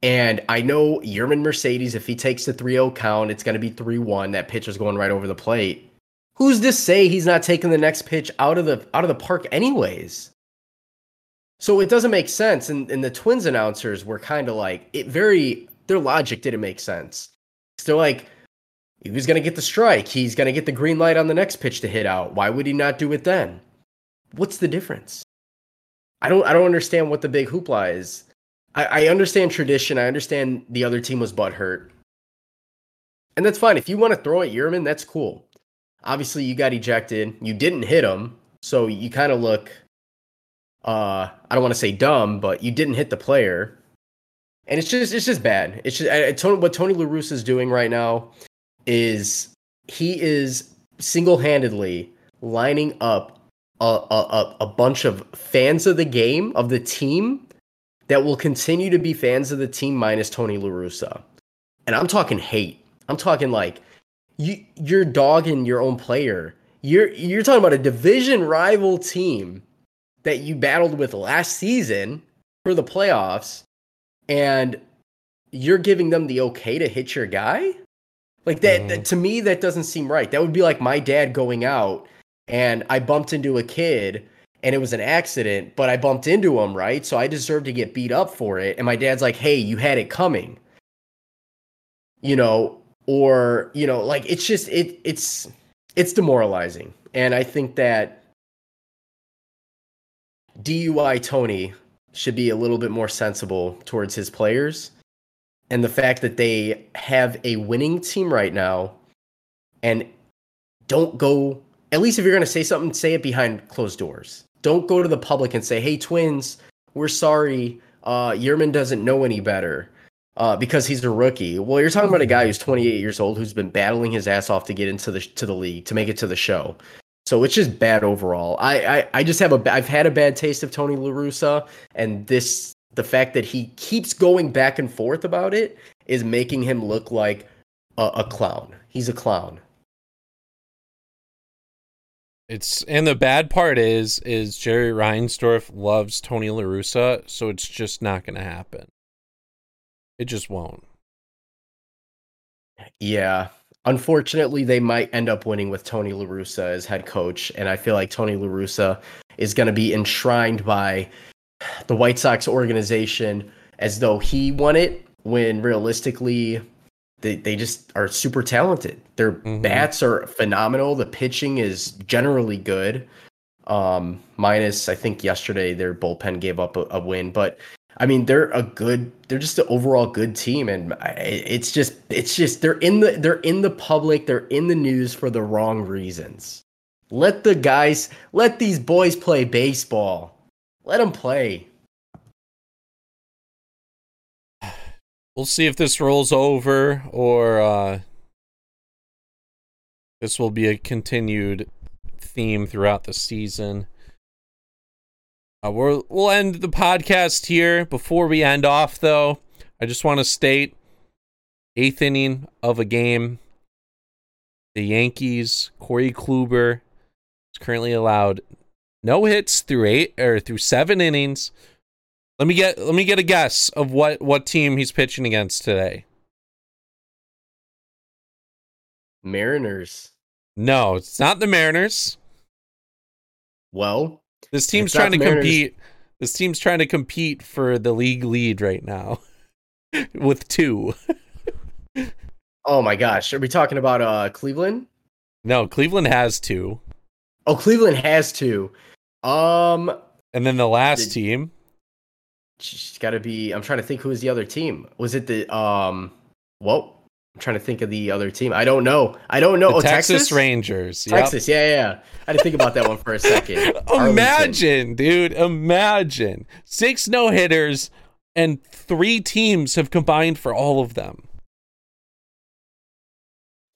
And I know Yermín Mercedes, if he takes the 3 0 count, it's going to be 3 1. That pitcher's going right over the plate. Who's to say he's not taking the next pitch out of the out of the park anyways? So it doesn't make sense. And, and the Twins announcers were kind of like, it very, their logic didn't make sense. They're like, he was going to get the strike. He's going to get the green light on the next pitch to hit out. Why would he not do it then? What's the difference? I don't I don't understand what the big hoopla is. I, I understand tradition. I understand the other team was butthurt. And that's fine. If you want to throw at Yermín, that's cool. Obviously, you got ejected. You didn't hit him, so you kind of look. Uh, I don't want to say dumb, but you didn't hit the player, and it's just it's just bad. It's just I, Tony, what Tony La Russa is doing right now is he is single handedly lining up a, a, a bunch of fans of the game of the team that will continue to be fans of the team minus Tony La Russa, and I'm talking hate. I'm talking like you you're dogging your own player. You're you're talking about a division rival team that you battled with last season for the playoffs, and you're giving them the okay to hit your guy. Like that, mm. that to me, that doesn't seem right. That would be like my dad going out and I bumped into a kid and it was an accident, but I bumped into him, right? So I deserve to get beat up for it. And my dad's like, hey, you had it coming. You know, or you know like it's just it it's it's demoralizing and i think that DUI Tony should be a little bit more sensible towards his players and the fact that they have a winning team right now and don't go at least if you're going to say something say it behind closed doors don't go to the public and say hey twins we're sorry uh Yermín doesn't know any better uh, because he's a rookie. Well, you're talking about a guy who's 28 years old who's been battling his ass off to get into the to the league to make it to the show. So it's just bad overall. I I, I just have a I've had a bad taste of Tony La Russa, and this the fact that he keeps going back and forth about it is making him look like a, a clown. He's a clown. It's and the bad part is is Jerry Reinsdorf loves Tony La Russa, so it's just not going to happen. It just won't. Yeah. Unfortunately, they might end up winning with Tony La Russa as head coach. And I feel like Tony La Russa is going to be enshrined by the White Sox organization as though he won it when realistically they, they just are super talented. Their mm-hmm. bats are phenomenal. The pitching is generally good. Um, minus, I think yesterday their bullpen gave up a, a win, but I mean, they're a good. They're just an overall good team, and it's just, it's just they're in the they're in the public. They're in the news for the wrong reasons. Let the guys, let these boys play baseball. Let them play. We'll see if this rolls over or uh, this will be a continued theme throughout the season. Uh, we'll we'll end the podcast here. Before we end off, though, I just want to state eighth inning of a game. The Yankees, Corey Kluber is currently allowed no hits through eight or through seven innings. Let me get let me get a guess of what what team he's pitching against today. Mariners. No, it's not the Mariners. Well, this team's trying to compete. This team's trying to compete for the league lead right now with two. oh my gosh, are we talking about uh Cleveland? No, Cleveland has two. Oh, Cleveland has two. Um, and then the last the, team. It's got to be. I'm trying to think who was the other team. Was it the um? What I'm trying to think of the other team. I don't know. I don't know. Oh, Texas, Texas Rangers. Yep. Texas. Yeah, yeah. I had to think about that one for a second. imagine, dude. Imagine six no hitters and three teams have combined for all of them.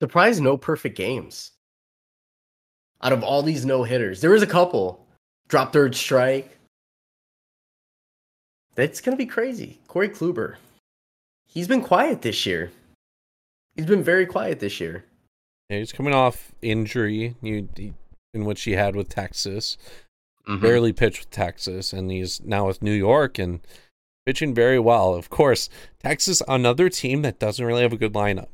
Surprise! No perfect games. Out of all these no hitters, there was a couple. Drop third strike. That's gonna be crazy. Corey Kluber. He's been quiet this year. He's been very quiet this year. Yeah, he's coming off injury you, in which he had with Texas. Mm-hmm. Barely pitched with Texas, and he's now with New York and pitching very well. Of course, Texas, another team that doesn't really have a good lineup.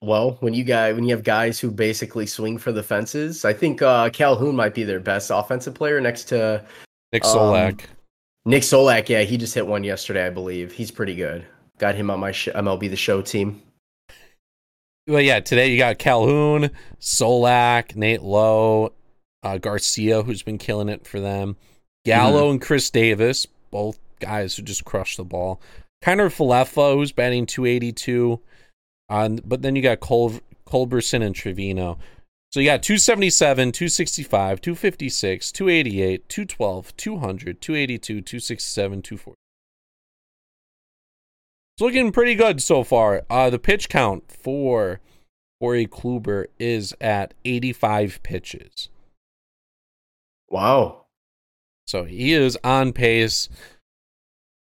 Well, when you guys when you have guys who basically swing for the fences, I think uh, Calhoun might be their best offensive player next to Nick Solak. Um, Nick Solak, yeah, he just hit one yesterday, I believe. He's pretty good. Got him on my sh- MLB the Show team. Well, yeah, today you got Calhoun, Solak, Nate Lowe, uh, Garcia, who's been killing it for them. Gallo mm-hmm. and Chris Davis, both guys who just crush the ball. Kiner Falefa, who's batting 282. Uh, but then you got Col- Culberson and Trevino. So you got 277, 265, 256, 288, 212, 200, 282, 267, 240. It's looking pretty good so far. Uh, the pitch count for Corey Kluber is at 85 pitches. Wow. So he is on pace.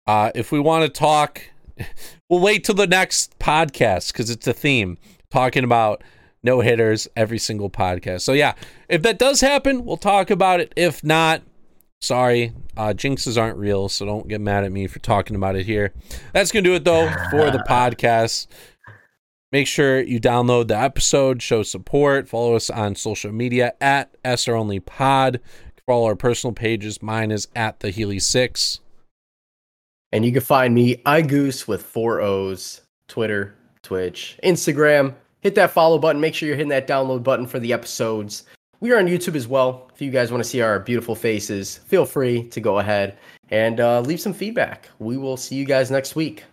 Uh, if we want to talk, we'll wait till the next podcast because it's a theme talking about no hitters every single podcast. So yeah, if that does happen, we'll talk about it. If not, sorry, uh, jinxes aren't real, so don't get mad at me for talking about it here. That's gonna do it though for the podcast. Make sure you download the episode, show support, follow us on social media at SR Only Pod. Follow our personal pages. Mine is at the Healy Six. And you can find me, iGoose with four O's, Twitter, Twitch, Instagram. Hit that follow button. Make sure you're hitting that download button for the episodes. We are on YouTube as well. If you guys want to see our beautiful faces, feel free to go ahead and uh, leave some feedback. We will see you guys next week.